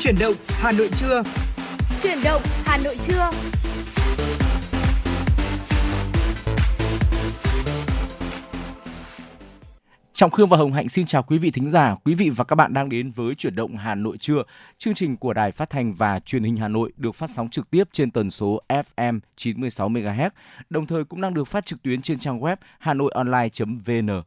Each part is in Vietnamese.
Chuyển động Hà Nội trưa. Chuyển động Hà Nội trưa. Trọng Khương và Hồng Hạnh xin chào quý vị thính giả, quý vị và các bạn đang đến với chuyển động Hà Nội trưa. Chương trình của Đài Phát thanh và Truyền hình Hà Nội được phát sóng trực tiếp trên tần số FM 96 MHz, đồng thời cũng đang được phát trực tuyến trên trang web hanoionline.vn.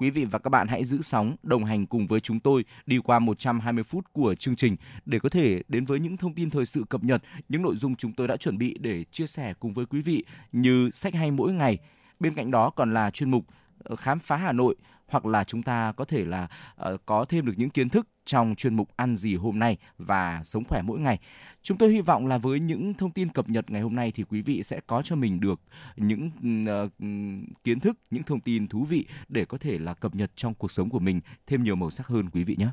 Quý vị và các bạn hãy giữ sóng, đồng hành cùng với chúng tôi đi qua 120 phút của chương trình để có thể đến với những thông tin thời sự cập nhật, những nội dung chúng tôi đã chuẩn bị để chia sẻ cùng với quý vị như sách hay mỗi ngày. Bên cạnh đó còn là chuyên mục ờ, khám phá Hà Nội hoặc là chúng ta có thể là uh, có thêm được những kiến thức trong chuyên mục ăn gì hôm nay và sống khỏe mỗi ngày. Chúng tôi hy vọng là với những thông tin cập nhật ngày hôm nay thì quý vị sẽ có cho mình được những uh, kiến thức, những thông tin thú vị để có thể là cập nhật trong cuộc sống của mình thêm nhiều màu sắc hơn quý vị nhé.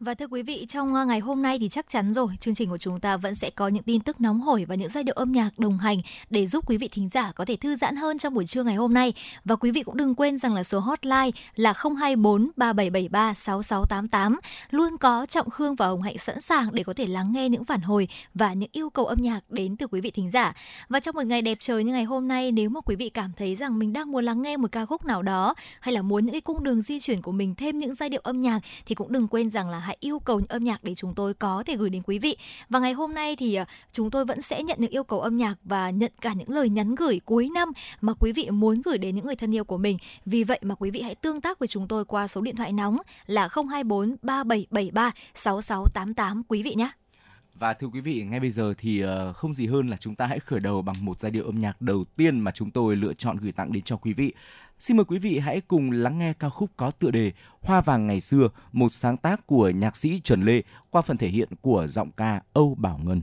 Và thưa quý vị, trong ờ, ngày hôm nay thì chắc chắn rồi, chương trình của chúng ta vẫn sẽ có những tin tức nóng hổi và những giai điệu âm nhạc đồng hành để giúp quý vị thính giả có thể thư giãn hơn trong buổi trưa ngày hôm nay. Và quý vị cũng đừng quên rằng là số hotline là 024 3773 6688 luôn có Trọng Khương và Hồng Hạnh sẵn sàng để có thể lắng nghe những phản hồi và những yêu cầu âm nhạc đến từ quý vị thính giả. Và trong một ngày đẹp trời như ngày hôm nay, nếu mà quý vị cảm thấy rằng mình đang muốn lắng nghe một ca khúc nào đó hay là muốn những cái cung đường di chuyển của mình thêm những giai điệu âm nhạc thì cũng đừng quên rằng là hãy yêu cầu những âm nhạc để chúng tôi có thể gửi đến quý vị. Và ngày hôm nay thì à, chúng tôi vẫn sẽ nhận những yêu cầu âm nhạc và nhận cả những lời nhắn gửi cuối năm mà quý vị muốn gửi đến những người thân yêu của mình. Vì vậy mà quý vị hãy tương tác với chúng tôi qua số điện thoại nóng là 024 3773 6688 quý vị nhé. Và thưa quý vị, ngay bây giờ thì ờ, không gì hơn là chúng ta hãy khởi đầu bằng một giai điệu âm nhạc đầu tiên mà chúng tôi lựa chọn gửi tặng đến cho quý vị. Xin mời quý vị hãy cùng lắng nghe ca khúc có tựa đề Hoa vàng ngày xưa, một sáng tác của nhạc sĩ Trần Lê qua phần thể hiện của giọng ca Âu Bảo Ngân.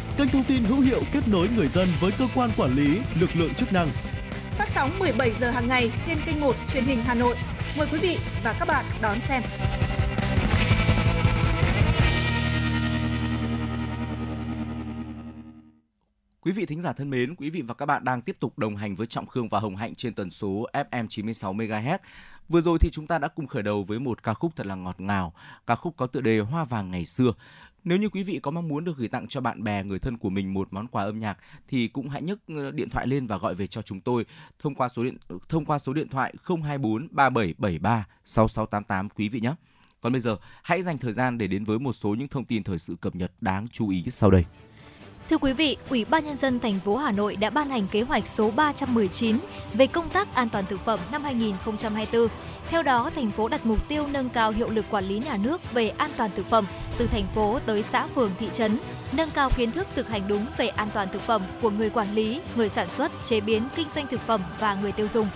kênh thông tin hữu hiệu kết nối người dân với cơ quan quản lý, lực lượng chức năng. Phát sóng 17 giờ hàng ngày trên kênh 1 truyền hình Hà Nội. Mời quý vị và các bạn đón xem. Quý vị thính giả thân mến, quý vị và các bạn đang tiếp tục đồng hành với Trọng Khương và Hồng Hạnh trên tần số FM 96 MHz. Vừa rồi thì chúng ta đã cùng khởi đầu với một ca khúc thật là ngọt ngào, ca khúc có tựa đề Hoa vàng ngày xưa. Nếu như quý vị có mong muốn được gửi tặng cho bạn bè, người thân của mình một món quà âm nhạc thì cũng hãy nhấc ờ, điện thoại lên và gọi về cho chúng tôi thông qua số điện ờ, thông qua số điện thoại 024 3773 6688 quý vị nhé. Còn bây giờ, hãy dành thời gian để đến với một số những thông tin thời sự cập nhật đáng chú ý sau đây. Thưa quý vị, Ủy ban nhân dân thành phố Hà Nội đã ban hành kế hoạch số 319 về công tác an toàn thực phẩm năm 2024. Theo đó, thành phố đặt mục tiêu nâng cao hiệu lực quản lý nhà nước về an toàn thực phẩm từ thành phố tới xã phường thị trấn, nâng cao kiến thức thực hành đúng về an toàn thực phẩm của người quản lý, người sản xuất, chế biến, kinh doanh thực phẩm và người tiêu dùng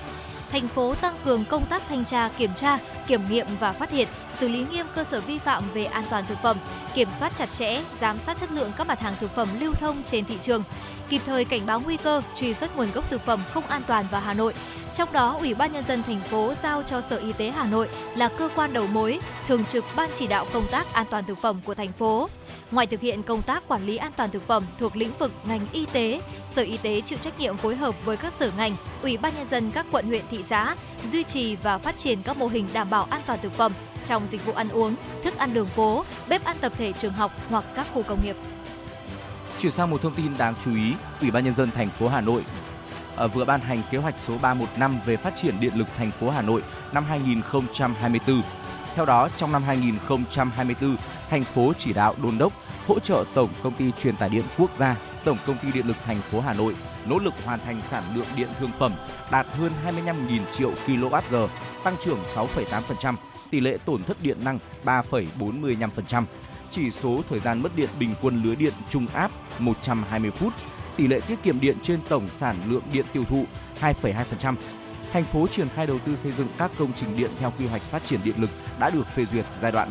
thành phố tăng cường công tác thanh tra, kiểm tra, kiểm nghiệm và phát hiện, xử lý nghiêm cơ sở vi phạm về an toàn thực phẩm, kiểm soát chặt chẽ, giám sát chất lượng các mặt hàng thực phẩm lưu thông trên thị trường, kịp thời cảnh báo nguy cơ, truy xuất nguồn gốc thực phẩm không an toàn vào Hà Nội. Trong đó, Ủy ban nhân dân thành phố giao cho Sở Y tế Hà Nội là cơ quan đầu mối, thường trực ban chỉ đạo công tác an toàn thực phẩm của thành phố. Ngoài thực hiện công tác quản lý an toàn thực phẩm thuộc lĩnh vực ngành y tế, Sở Y tế chịu trách nhiệm phối hợp với các sở ngành, Ủy ban nhân dân các quận huyện thị xã duy trì và phát triển các mô hình đảm bảo an toàn thực phẩm trong dịch vụ ăn uống, thức ăn đường phố, bếp ăn tập thể trường học hoặc các khu công nghiệp. Chuyển sang một thông tin đáng chú ý, Ủy ban nhân dân thành phố Hà Nội à, vừa ban hành kế hoạch số 315 về phát triển điện lực thành phố Hà Nội năm 2024 theo đó, trong năm 2024, thành phố chỉ đạo đôn đốc hỗ trợ Tổng công ty truyền tải điện quốc gia, Tổng công ty điện lực thành phố Hà Nội nỗ lực hoàn thành sản lượng điện thương phẩm đạt hơn 25.000 triệu kWh, tăng trưởng 6,8%, tỷ lệ tổn thất điện năng 3,45%, chỉ số thời gian mất điện bình quân lưới điện trung áp 120 phút, tỷ lệ tiết kiệm điện trên tổng sản lượng điện tiêu thụ 2,2%, thành phố triển khai đầu tư xây dựng các công trình điện theo quy hoạch phát triển điện lực đã được phê duyệt giai đoạn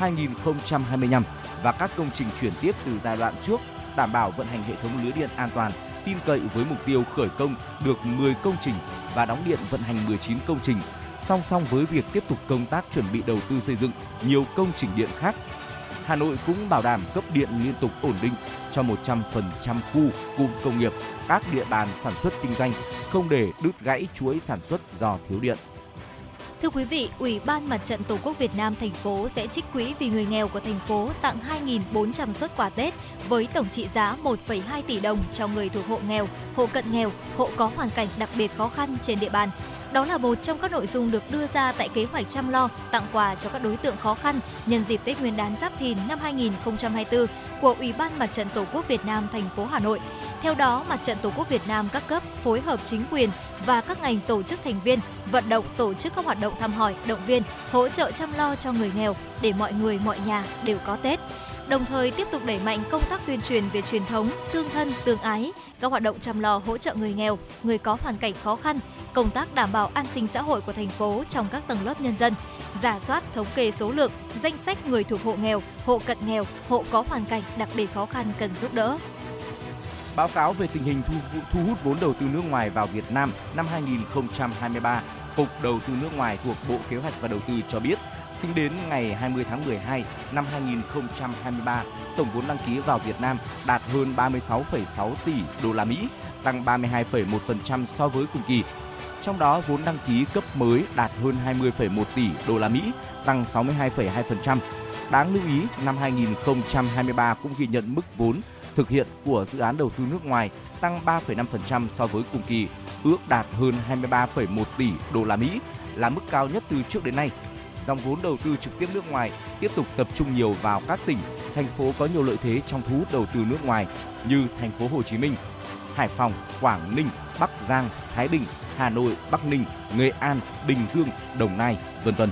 2021-2025 và các công trình chuyển tiếp từ giai đoạn trước đảm bảo vận hành hệ thống lưới điện an toàn, tin cậy với mục tiêu khởi công được 10 công trình và đóng điện vận hành 19 công trình, song song với việc tiếp tục công tác chuẩn bị đầu tư xây dựng nhiều công trình điện khác Hà Nội cũng bảo đảm cấp điện liên tục ổn định cho 100% khu, cụm công nghiệp, các địa bàn sản xuất kinh doanh, không để đứt gãy chuỗi sản xuất do thiếu điện. Thưa quý vị, Ủy ban Mặt trận Tổ quốc Việt Nam thành phố sẽ trích quỹ vì người nghèo của thành phố tặng 2.400 xuất quà Tết với tổng trị giá 1,2 tỷ đồng cho người thuộc hộ nghèo, hộ cận nghèo, hộ có hoàn cảnh đặc biệt khó khăn trên địa bàn. Đó là một trong các nội dung được đưa ra tại kế hoạch chăm lo, tặng quà cho các đối tượng khó khăn nhân dịp Tết Nguyên đán Giáp Thìn năm 2024 của Ủy ban Mặt trận Tổ quốc Việt Nam thành phố Hà Nội. Theo đó, Mặt trận Tổ quốc Việt Nam các cấp phối hợp chính quyền và các ngành tổ chức thành viên vận động tổ chức các hoạt động thăm hỏi, động viên, hỗ trợ chăm lo cho người nghèo để mọi người mọi nhà đều có Tết đồng thời tiếp tục đẩy mạnh công tác tuyên truyền về truyền thống, tương thân, tương ái, các hoạt động chăm lo hỗ trợ người nghèo, người có hoàn cảnh khó khăn, công tác đảm bảo an sinh xã hội của thành phố trong các tầng lớp nhân dân, giả soát thống kê số lượng, danh sách người thuộc hộ nghèo, hộ cận nghèo, hộ có hoàn cảnh đặc biệt khó khăn cần giúp đỡ. Báo cáo về tình hình thu, thu hút vốn đầu tư nước ngoài vào Việt Nam năm 2023, Cục Đầu tư nước ngoài thuộc Bộ Kế hoạch và Đầu tư cho biết, tính đến ngày 20 tháng 12 năm 2023, tổng vốn đăng ký vào Việt Nam đạt hơn 36,6 tỷ đô la Mỹ, tăng 32,1% so với cùng kỳ trong đó vốn đăng ký cấp mới đạt hơn 20,1 tỷ đô la Mỹ, tăng 62,2%. Đáng lưu ý, năm 2023 cũng ghi nhận mức vốn thực hiện của dự án đầu tư nước ngoài tăng 3,5% so với cùng kỳ, ước đạt hơn 23,1 tỷ đô la Mỹ, là mức cao nhất từ trước đến nay. Dòng vốn đầu tư trực tiếp nước ngoài tiếp tục tập trung nhiều vào các tỉnh thành phố có nhiều lợi thế trong thu hút đầu tư nước ngoài như thành phố Hồ Chí Minh, Hải Phòng, Quảng Ninh, Bắc Giang, Thái Bình, Hà Nội, Bắc Ninh, Nghệ An, Bình Dương, Đồng Nai, vân vân.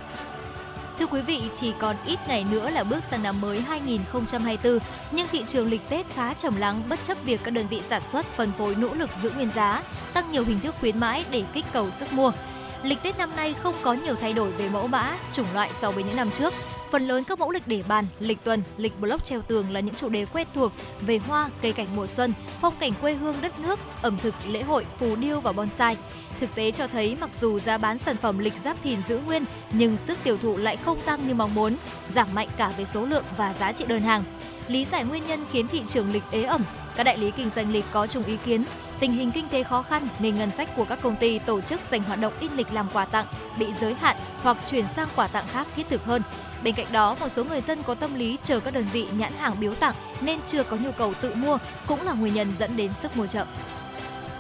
Thưa quý vị, chỉ còn ít ngày nữa là bước sang năm mới 2024, nhưng thị trường lịch Tết khá trầm lắng bất chấp việc các đơn vị sản xuất phân phối nỗ lực giữ nguyên giá, tăng nhiều hình thức khuyến mãi để kích cầu sức mua. Lịch Tết năm nay không có nhiều thay đổi về mẫu mã, chủng loại so với những năm trước. Phần lớn các mẫu lịch để bàn, lịch tuần, lịch block treo tường là những chủ đề quen thuộc về hoa, cây cảnh mùa xuân, phong cảnh quê hương đất nước, ẩm thực, lễ hội, phù điêu và bonsai. Thực tế cho thấy mặc dù giá bán sản phẩm lịch giáp thìn giữ nguyên nhưng sức tiêu thụ lại không tăng như mong muốn, giảm mạnh cả về số lượng và giá trị đơn hàng. Lý giải nguyên nhân khiến thị trường lịch ế ẩm, các đại lý kinh doanh lịch có chung ý kiến tình hình kinh tế khó khăn nên ngân sách của các công ty tổ chức dành hoạt động in lịch làm quà tặng bị giới hạn hoặc chuyển sang quà tặng khác thiết thực hơn. Bên cạnh đó, một số người dân có tâm lý chờ các đơn vị nhãn hàng biếu tặng nên chưa có nhu cầu tự mua cũng là nguyên nhân dẫn đến sức mua chậm.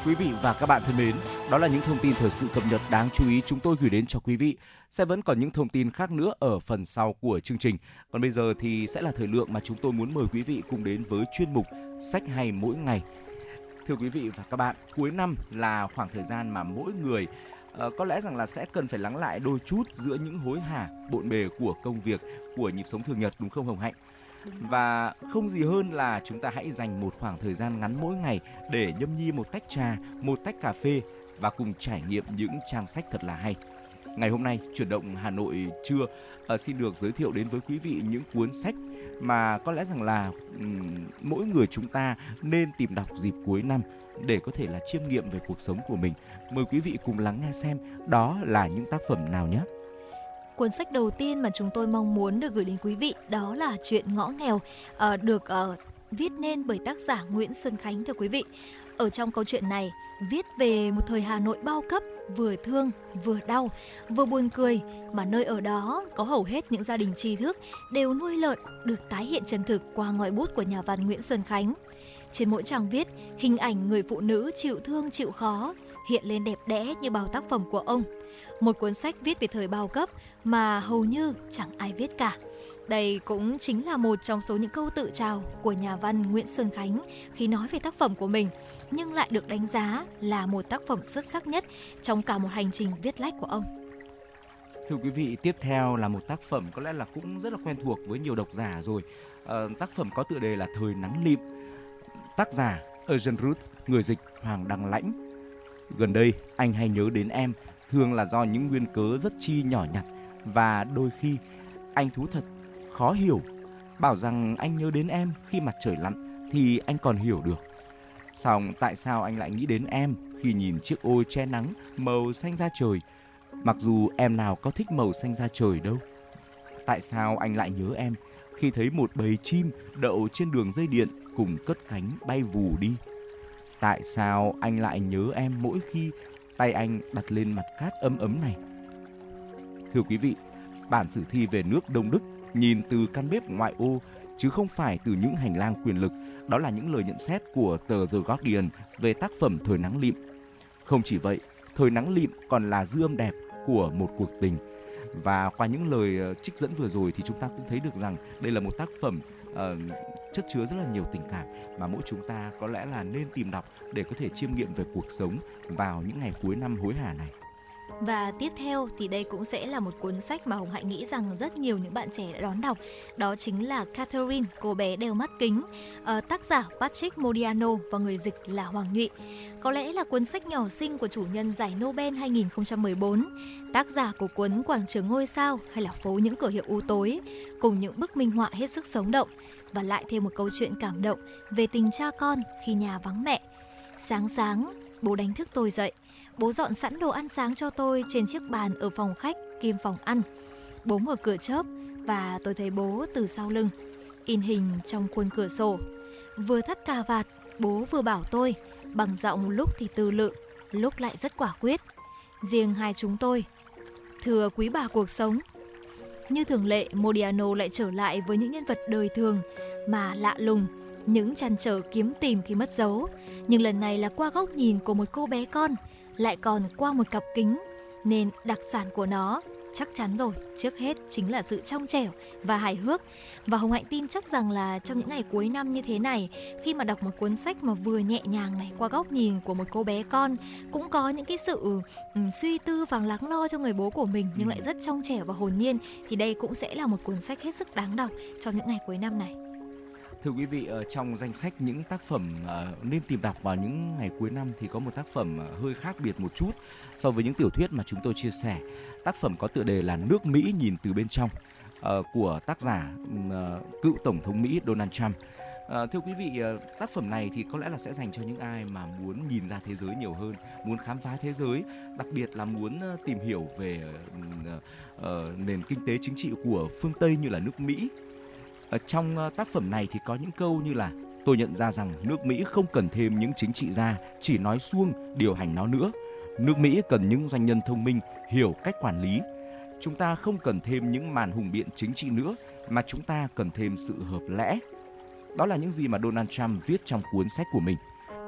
Quý vị và các bạn thân mến, đó là những thông tin thời sự cập nhật đáng chú ý chúng tôi gửi đến cho quý vị. Sẽ vẫn còn những thông tin khác nữa ở phần sau của chương trình. Còn bây giờ thì sẽ là thời lượng mà chúng tôi muốn mời quý vị cùng đến với chuyên mục Sách hay mỗi ngày. Thưa quý vị và các bạn, cuối năm là khoảng thời gian mà mỗi người uh, có lẽ rằng là sẽ cần phải lắng lại đôi chút giữa những hối hả, bộn bề của công việc, của nhịp sống thường nhật đúng không Hồng Hạnh? và không gì hơn là chúng ta hãy dành một khoảng thời gian ngắn mỗi ngày để nhâm nhi một tách trà, một tách cà phê và cùng trải nghiệm những trang sách thật là hay. Ngày hôm nay, chuyển động Hà Nội trưa uh, xin được giới thiệu đến với quý vị những cuốn sách mà có lẽ rằng là um, mỗi người chúng ta nên tìm đọc dịp cuối năm để có thể là chiêm nghiệm về cuộc sống của mình. Mời quý vị cùng lắng nghe xem đó là những tác phẩm nào nhé. Cuốn sách đầu tiên mà chúng tôi mong muốn được gửi đến quý vị đó là chuyện ngõ nghèo uh, được uh, viết nên bởi tác giả Nguyễn Xuân Khánh thưa quý vị. Ở trong câu chuyện này, viết về một thời Hà Nội bao cấp, vừa thương, vừa đau, vừa buồn cười mà nơi ở đó có hầu hết những gia đình tri thức đều nuôi lợn được tái hiện chân thực qua ngòi bút của nhà văn Nguyễn Xuân Khánh. Trên mỗi trang viết, hình ảnh người phụ nữ chịu thương chịu khó hiện lên đẹp đẽ như bao tác phẩm của ông. Một cuốn sách viết về thời bao cấp mà hầu như chẳng ai viết cả. Đây cũng chính là một trong số những câu tự chào của nhà văn Nguyễn Xuân Khánh khi nói về tác phẩm của mình, nhưng lại được đánh giá là một tác phẩm xuất sắc nhất trong cả một hành trình viết lách của ông. Thưa quý vị, tiếp theo là một tác phẩm có lẽ là cũng rất là quen thuộc với nhiều độc giả rồi. À, tác phẩm có tựa đề là Thời nắng lịm. Tác giả Eugene Ruth, người dịch Hoàng Đăng Lãnh. Gần đây, anh hay nhớ đến em, thường là do những nguyên cớ rất chi nhỏ nhặt và đôi khi anh thú thật khó hiểu. Bảo rằng anh nhớ đến em khi mặt trời lặn thì anh còn hiểu được. Xong tại sao anh lại nghĩ đến em khi nhìn chiếc ô che nắng màu xanh da trời Mặc dù em nào có thích màu xanh da trời đâu. Tại sao anh lại nhớ em khi thấy một bầy chim đậu trên đường dây điện cùng cất cánh bay vù đi? Tại sao anh lại nhớ em mỗi khi tay anh đặt lên mặt cát ấm ấm này? Thưa quý vị, bản sử thi về nước Đông Đức nhìn từ căn bếp ngoại ô chứ không phải từ những hành lang quyền lực. Đó là những lời nhận xét của tờ The Guardian về tác phẩm Thời nắng lịm. Không chỉ vậy, Thời nắng lịm còn là dư âm đẹp của một cuộc tình. Và qua những lời ờ, trích dẫn vừa rồi thì chúng ta cũng thấy được rằng đây là một tác phẩm uh, chất chứa rất là nhiều tình cảm mà mỗi chúng ta có lẽ là nên tìm đọc để có thể chiêm nghiệm về cuộc sống vào những ngày cuối năm hối hả này. Và tiếp theo thì đây cũng sẽ là một cuốn sách mà Hồng Hạnh nghĩ rằng rất nhiều những bạn trẻ đã đón đọc. Đó chính là Catherine, cô bé đeo mắt kính, uh, tác giả Patrick Modiano và người dịch là Hoàng Nhụy. Có lẽ là cuốn sách nhỏ xinh của chủ nhân giải Nobel 2014, tác giả của cuốn Quảng trường ngôi sao hay là phố những cửa hiệu u tối, cùng những bức minh họa hết sức sống động và lại thêm một câu chuyện cảm động về tình cha con khi nhà vắng mẹ. Sáng sáng, bố đánh thức tôi dậy Bố dọn sẵn đồ ăn sáng cho tôi trên chiếc bàn ở phòng khách kim phòng ăn. Bố mở cửa chớp và tôi thấy bố từ sau lưng, in hình trong khuôn cửa sổ. Vừa thắt cà vạt, bố vừa bảo tôi, bằng giọng lúc thì từ lự, lúc lại rất quả quyết. Riêng hai chúng tôi, thừa quý bà cuộc sống. Như thường lệ, Modiano lại trở lại với những nhân vật đời thường mà lạ lùng, những chăn trở kiếm tìm khi mất dấu. Nhưng lần này là qua góc nhìn của một cô bé con, lại còn qua một cặp kính nên đặc sản của nó chắc chắn rồi, trước hết chính là sự trong trẻo và hài hước. Và Hồng Hạnh tin chắc rằng là trong những ngày cuối năm như thế này, khi mà đọc một cuốn sách mà vừa nhẹ nhàng này qua góc nhìn của một cô bé con, cũng có những cái sự um, suy tư và lắng lo cho người bố của mình nhưng lại rất trong trẻo và hồn nhiên thì đây cũng sẽ là một cuốn sách hết sức đáng đọc trong những ngày cuối năm này. Thưa quý vị, ở trong danh sách những tác phẩm ờ, nên tìm đọc vào những ngày cuối năm thì có một tác phẩm ờ, hơi khác biệt một chút so với những tiểu thuyết mà chúng tôi chia sẻ. Tác phẩm có tựa đề là Nước Mỹ nhìn từ bên trong ờ, của tác giả ừ, cựu tổng thống Mỹ Donald Trump. À, thưa quý vị, tác phẩm này thì có lẽ là sẽ dành cho những ai mà muốn nhìn ra thế giới nhiều hơn, muốn khám phá thế giới, đặc biệt là muốn tìm hiểu về uh, uh, nền kinh tế chính trị của phương Tây như là nước Mỹ ở trong ờ, tác phẩm này thì có những câu như là tôi nhận ra rằng nước Mỹ không cần thêm những chính trị gia chỉ nói suông điều hành nó nữa. Nước Mỹ cần những doanh nhân thông minh hiểu cách quản lý. Chúng ta không cần thêm những màn hùng biện chính trị nữa mà chúng ta cần thêm sự hợp lẽ. Đó là những gì mà Donald Trump viết trong cuốn sách của mình.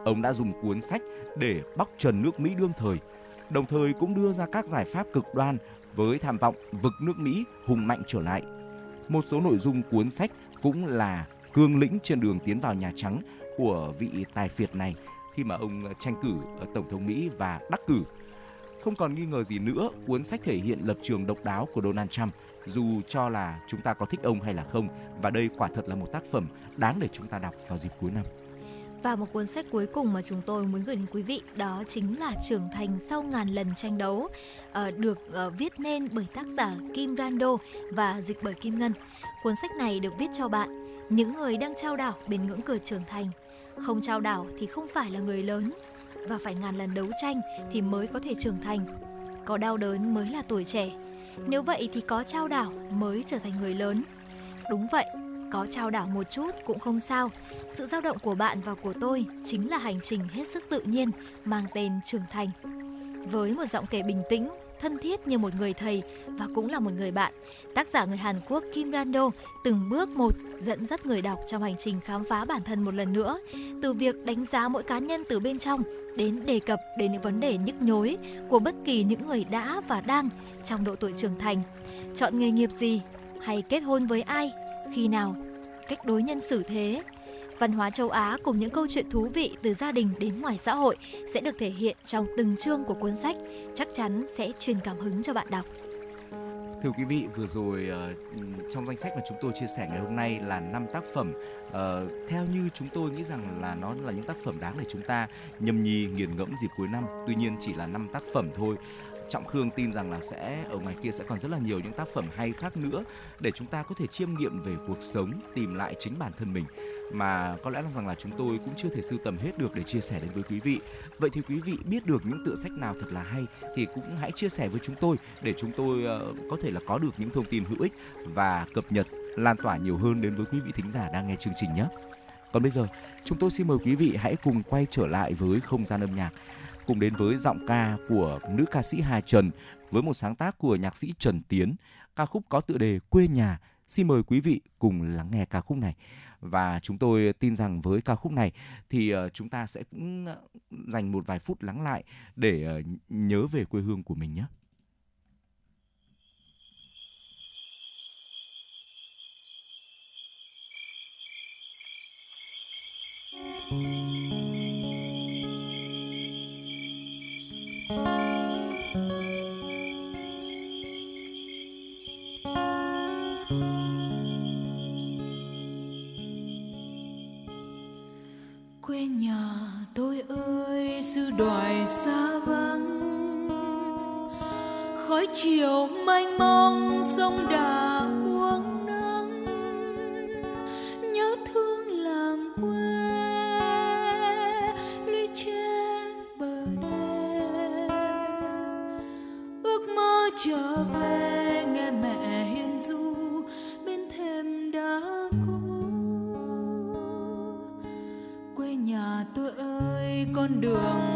Ông đã dùng cuốn sách để bóc trần nước Mỹ đương thời, đồng thời cũng đưa ra các giải pháp cực đoan với tham vọng vực nước Mỹ hùng mạnh trở lại – một số nội dung cuốn sách cũng là cương lĩnh trên đường tiến vào Nhà Trắng của vị tài phiệt này khi mà ông tranh cử ở Tổng thống Mỹ và đắc cử. Không còn nghi ngờ gì nữa, cuốn sách thể hiện lập trường độc đáo của Donald Trump dù cho là chúng ta có thích ông hay là không và đây quả thật là một tác phẩm đáng để chúng ta đọc vào dịp cuối năm. Và một cuốn sách cuối cùng mà chúng tôi muốn gửi đến quý vị đó chính là Trưởng thành sau ngàn lần tranh đấu, ờ, được ờ, viết nên bởi tác giả Kim Rando và dịch bởi Kim Ngân. Cuốn sách này được viết cho bạn, những người đang trao đảo bên ngưỡng cửa trưởng thành. Không trao đảo thì không phải là người lớn và phải ngàn lần đấu tranh thì mới có thể trưởng thành. Có đau đớn mới là tuổi trẻ. Nếu vậy thì có trao đảo mới trở thành người lớn. Đúng vậy, có trao đảo một chút cũng không sao. Sự dao động của bạn và của tôi chính là hành trình hết sức tự nhiên mang tên trưởng thành. Với một giọng kể bình tĩnh, thân thiết như một người thầy và cũng là một người bạn, tác giả người Hàn Quốc Kim Rando từng bước một dẫn dắt người đọc trong hành trình khám phá bản thân một lần nữa, từ việc đánh giá mỗi cá nhân từ bên trong đến đề cập đến những vấn đề nhức nhối của bất kỳ những người đã và đang trong độ tuổi trưởng thành. Chọn nghề nghiệp gì hay kết hôn với ai khi nào, cách đối nhân xử thế. Văn hóa châu Á cùng những câu chuyện thú vị từ gia đình đến ngoài xã hội sẽ được thể hiện trong từng chương của cuốn sách, chắc chắn sẽ truyền cảm hứng cho bạn đọc. Thưa quý vị, vừa rồi uh, trong danh sách mà chúng tôi chia sẻ ngày hôm nay là năm tác phẩm uh, theo như chúng tôi nghĩ rằng là nó là những tác phẩm đáng để chúng ta nhâm nhi nghiền ngẫm dịp cuối năm. Tuy nhiên chỉ là năm tác phẩm thôi Trọng Khương tin rằng là sẽ ở ngoài kia sẽ còn rất là nhiều những tác phẩm hay khác nữa để chúng ta có thể chiêm nghiệm về cuộc sống, tìm lại chính bản thân mình mà có lẽ là rằng là chúng tôi cũng chưa thể sưu tầm hết được để chia sẻ đến với quý vị. Vậy thì quý vị biết được những tựa sách nào thật là hay thì cũng hãy chia sẻ với chúng tôi để chúng tôi uh, có thể là có được những thông tin hữu ích và cập nhật lan tỏa nhiều hơn đến với quý vị thính giả đang nghe chương trình nhé. Còn bây giờ, chúng tôi xin mời quý vị hãy cùng quay trở lại với không gian âm nhạc cùng đến với giọng ca của nữ ca sĩ Hà Trần với một sáng tác của nhạc sĩ Trần Tiến, ca khúc có tựa đề Quê nhà. Xin mời quý vị cùng lắng nghe ca khúc này. Và chúng tôi tin rằng với ca khúc này thì ờ, chúng ta sẽ cũng ờ, dành một vài phút lắng lại để ờ, nhớ về quê hương của mình nhé. Thank you. Nhà tôi ơi sư đoài xa vắng. Khói chiều mênh mông sông đà con đường.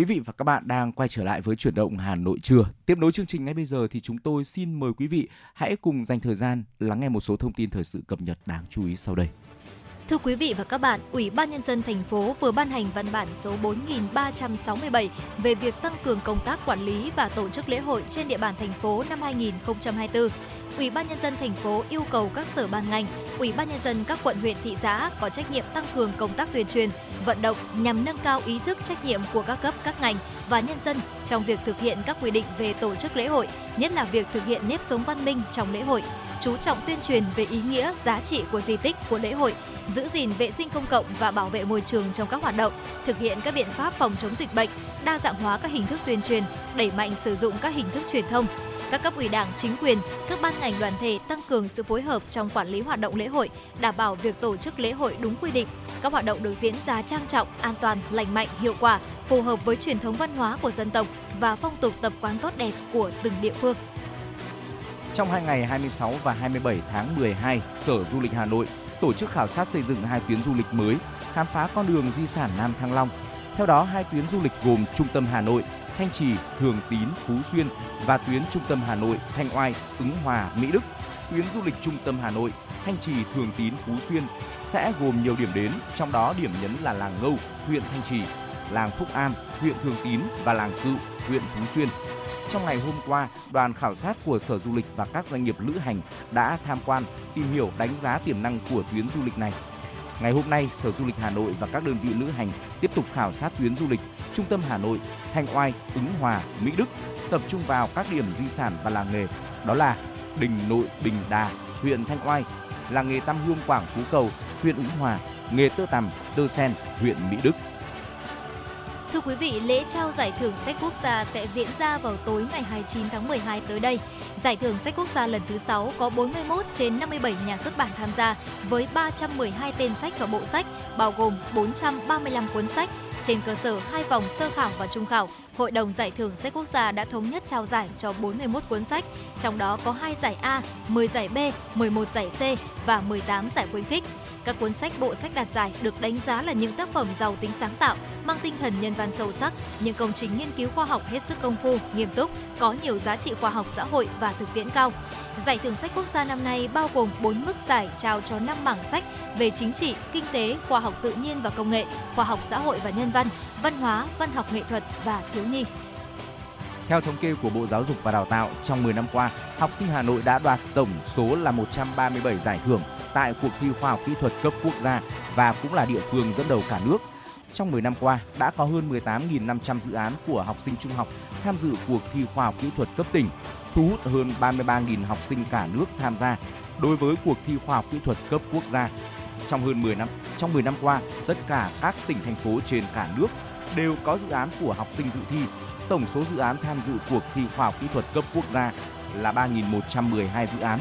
Quý vị và các bạn đang quay trở lại với chuyển động Hà Nội trưa. Tiếp nối chương trình ngay bây giờ thì chúng tôi xin mời quý vị hãy cùng dành thời gian lắng nghe một số thông tin thời sự cập nhật đáng chú ý sau đây. Thưa quý vị và các bạn, Ủy ban Nhân dân thành phố vừa ban hành văn bản số 4367 về việc tăng cường công tác quản lý và tổ chức lễ hội trên địa bàn thành phố năm 2024. Ủy ban Nhân dân thành phố yêu cầu các sở ban ngành, Ủy ban Nhân dân các quận huyện thị xã có trách nhiệm tăng cường công tác tuyên truyền, vận động nhằm nâng cao ý thức trách nhiệm của các cấp các ngành và nhân dân trong việc thực hiện các quy định về tổ chức lễ hội, nhất là việc thực hiện nếp sống văn minh trong lễ hội, chú trọng tuyên truyền về ý nghĩa, giá trị của di tích của lễ hội, giữ gìn vệ sinh công cộng và bảo vệ môi trường trong các hoạt động, thực hiện các biện pháp phòng chống dịch bệnh, đa dạng hóa các hình thức tuyên truyền, đẩy mạnh sử dụng các hình thức truyền thông. Các cấp ủy Đảng, chính quyền, các ban ngành đoàn thể tăng cường sự phối hợp trong quản lý hoạt động lễ hội, đảm bảo việc tổ chức lễ hội đúng quy định. Các hoạt động được diễn ra trang trọng, an toàn, lành mạnh, hiệu quả, phù hợp với truyền thống văn hóa của dân tộc và phong tục tập quán tốt đẹp của từng địa phương. Trong hai ngày 26 và 27 tháng 12, Sở Du lịch Hà Nội tổ chức khảo sát xây dựng hai tuyến du lịch mới, khám phá con đường di sản Nam Thăng Long. Theo đó, hai tuyến du lịch gồm Trung tâm Hà Nội, Thanh Trì, Thường Tín, Phú Xuyên và tuyến Trung tâm Hà Nội, Thanh Oai, Ứng Hòa, Mỹ Đức. tuyến du lịch trung tâm Hà Nội, Thanh Trì, Thường Tín, Phú Xuyên sẽ gồm nhiều điểm đến, trong đó điểm nhấn là làng Ngâu, huyện Thanh Trì, làng Phúc An, huyện Thường Tín và làng Cự, huyện Phú Xuyên. Trong ngày hôm qua, đoàn khảo sát của Sở Du lịch và các doanh nghiệp lữ hành đã tham quan, tìm hiểu đánh giá tiềm năng của tuyến du lịch này. Ngày hôm nay, Sở Du lịch Hà Nội và các đơn vị lữ hành tiếp tục khảo sát tuyến du lịch trung tâm Hà Nội, Thanh Oai, Ứng Hòa, Mỹ Đức, tập trung vào các điểm di sản và làng nghề, đó là Đình Nội, Bình Đà, huyện Thanh Oai, làng nghề Tam Hương Quảng Phú Cầu, huyện Ứng Hòa, nghề tơ tằm, tơ sen, huyện Mỹ Đức. Thưa quý vị, lễ trao giải thưởng sách quốc gia sẽ diễn ra vào tối ngày 29 tháng 12 tới đây. Giải thưởng sách quốc gia lần thứ 6 có 41 trên 57 nhà xuất bản tham gia với 312 tên sách và bộ sách, bao gồm 435 cuốn sách. Trên cơ sở hai vòng sơ khảo và trung khảo, Hội đồng Giải thưởng sách quốc gia đã thống nhất trao giải cho 41 cuốn sách, trong đó có 2 giải A, 10 giải B, 11 giải C và 18 giải khuyến khích. Các cuốn sách bộ sách đạt giải được đánh giá là những tác phẩm giàu tính sáng tạo, mang tinh thần nhân văn sâu sắc, những công trình nghiên cứu khoa học hết sức công phu, nghiêm túc, có nhiều giá trị khoa học xã hội và thực tiễn cao. Giải thưởng sách quốc gia năm nay bao gồm 4 mức giải trao cho 5 mảng sách về chính trị, kinh tế, khoa học tự nhiên và công nghệ, khoa học xã hội và nhân văn, văn hóa, văn học nghệ thuật và thiếu nhi. Theo thống kê của Bộ Giáo dục và Đào tạo, trong 10 năm qua, học sinh Hà Nội đã đoạt tổng số là 137 giải thưởng tại cuộc thi khoa học kỹ thuật cấp quốc gia và cũng là địa phương dẫn đầu cả nước. Trong 10 năm qua, đã có hơn 18.500 dự án của học sinh trung học tham dự cuộc thi khoa học kỹ thuật cấp tỉnh, thu hút hơn 33.000 học sinh cả nước tham gia. Đối với cuộc thi khoa học kỹ thuật cấp quốc gia, trong hơn 10 năm, trong 10 năm qua, tất cả các tỉnh thành phố trên cả nước đều có dự án của học sinh dự thi. Tổng số dự án tham dự cuộc thi khoa học kỹ thuật cấp quốc gia là 3.112 dự án.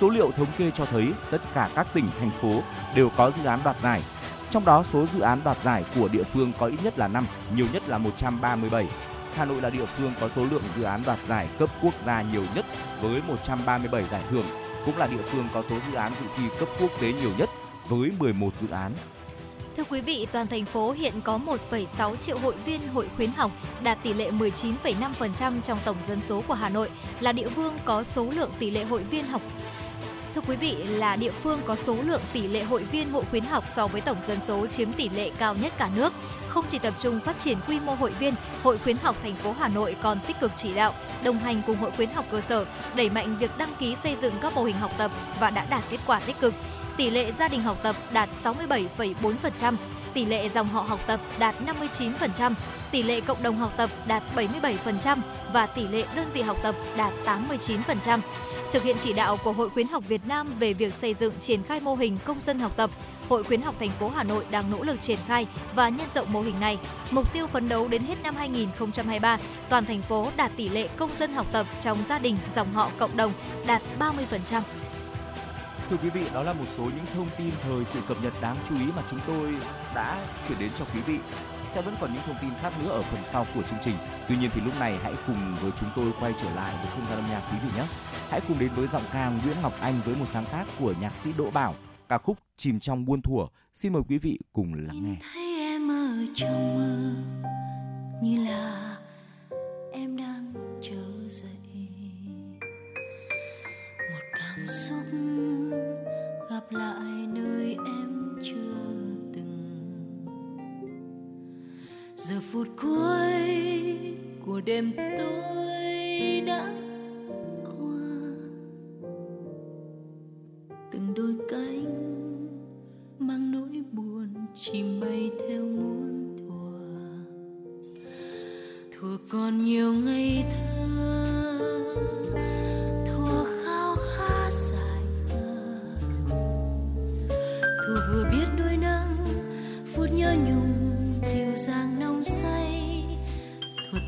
Số liệu thống kê cho thấy tất cả các tỉnh, thành phố đều có dự án đoạt giải. Trong đó số dự án đoạt giải của địa phương có ít nhất là 5, nhiều nhất là 137. Hà Nội là địa phương có số lượng dự án đoạt giải cấp quốc gia nhiều nhất với 137 giải thưởng, cũng là địa phương có số dự án dự thi cấp quốc tế nhiều nhất với 11 dự án. Thưa quý vị, toàn thành phố hiện có 1,6 triệu hội viên hội khuyến học, đạt tỷ lệ 19,5% trong tổng dân số của Hà Nội, là địa phương có số lượng tỷ lệ hội viên học Thưa quý vị, là địa phương có số lượng tỷ lệ hội viên hội khuyến học so với tổng dân số chiếm tỷ lệ cao nhất cả nước. Không chỉ tập trung phát triển quy mô hội viên, Hội khuyến học thành phố Hà Nội còn tích cực chỉ đạo, đồng hành cùng Hội khuyến học cơ sở, đẩy mạnh việc đăng ký xây dựng các mô hình học tập và đã đạt kết quả tích cực. Tỷ lệ gia đình học tập đạt 67,4%, tỷ lệ dòng họ học tập đạt 59%, tỷ lệ cộng đồng học tập đạt 77% và tỷ lệ đơn vị học tập đạt 89%. Thực hiện chỉ đạo của Hội khuyến học Việt Nam về việc xây dựng triển khai mô hình công dân học tập, Hội khuyến học thành phố Hà Nội đang nỗ lực triển khai và nhân rộng mô hình này. Mục tiêu phấn đấu đến hết năm 2023, toàn thành phố đạt tỷ lệ công dân học tập trong gia đình, dòng họ cộng đồng đạt 30%. Thưa quý vị, đó là một số những thông tin thời sự cập nhật đáng chú ý mà chúng tôi đã chuyển đến cho quý vị. Sẽ vẫn còn những thông tin khác nữa ở phần sau của chương trình. Tuy nhiên thì lúc này hãy cùng với chúng tôi quay trở lại với không gian âm nhạc quý vị nhé. Hãy cùng đến với giọng ca Nguyễn Ngọc Anh với một sáng tác của nhạc sĩ Đỗ Bảo, ca khúc Chìm trong buôn thuở. Xin mời quý vị cùng lắng nghe. Nhìn thấy em ở trong mơ như là xúc gặp lại nơi em chưa từng. Giờ phút cuối của đêm tối đã qua. Từng đôi cánh mang nỗi buồn chìm bay theo muôn thuở. Thuở còn nhiều ngày thơ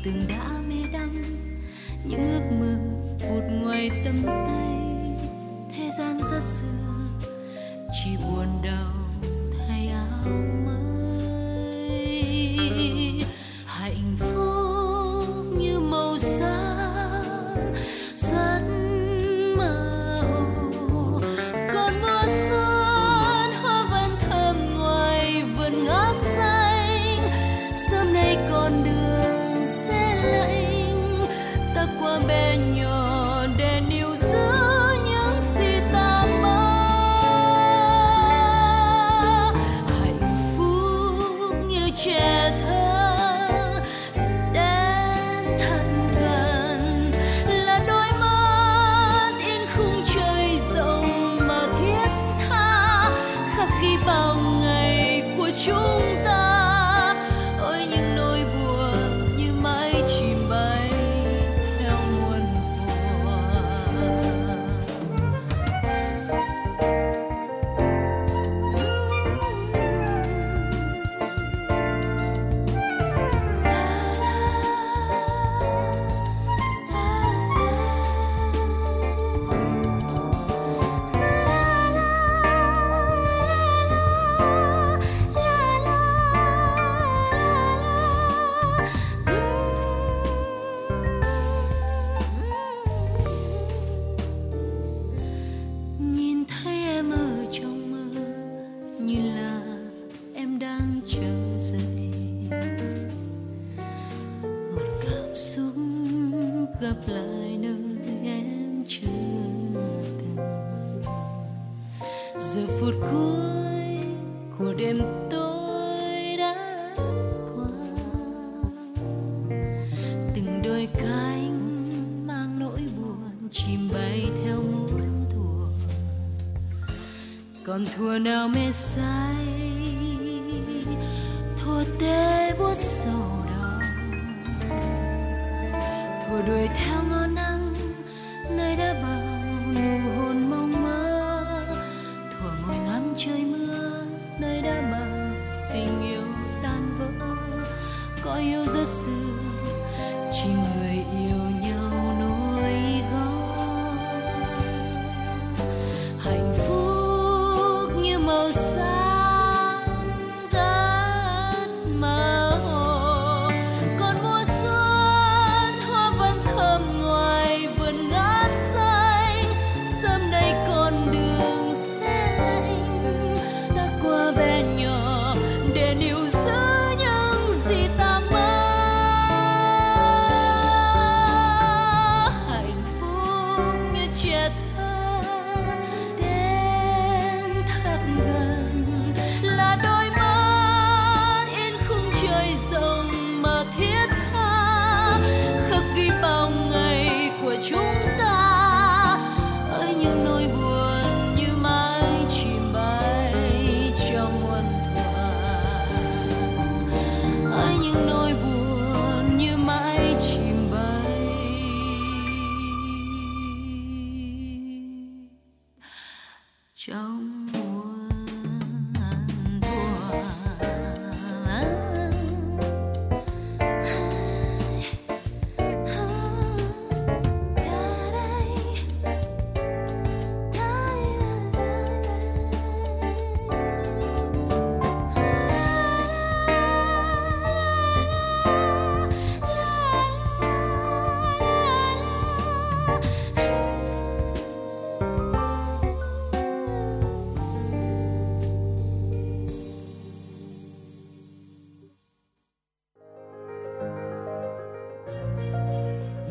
từng đã mê đắm những ước mơ vụt ngoài tầm tay. Thế gian rất xưa, chỉ buồn đau thay áo. Thuở nào mê say thuở tê buốt sầu đau, thuở đuổi theo ngọn nắng nơi đã bao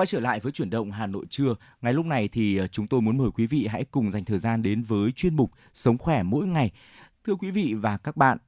Quay trở lại với chuyển động Hà Nội trưa, ngày lúc này thì ờ, chúng tôi muốn mời quý vị hãy cùng dành thời gian đến với chuyên mục Sống khỏe mỗi ngày. Thưa quý vị và các bạn,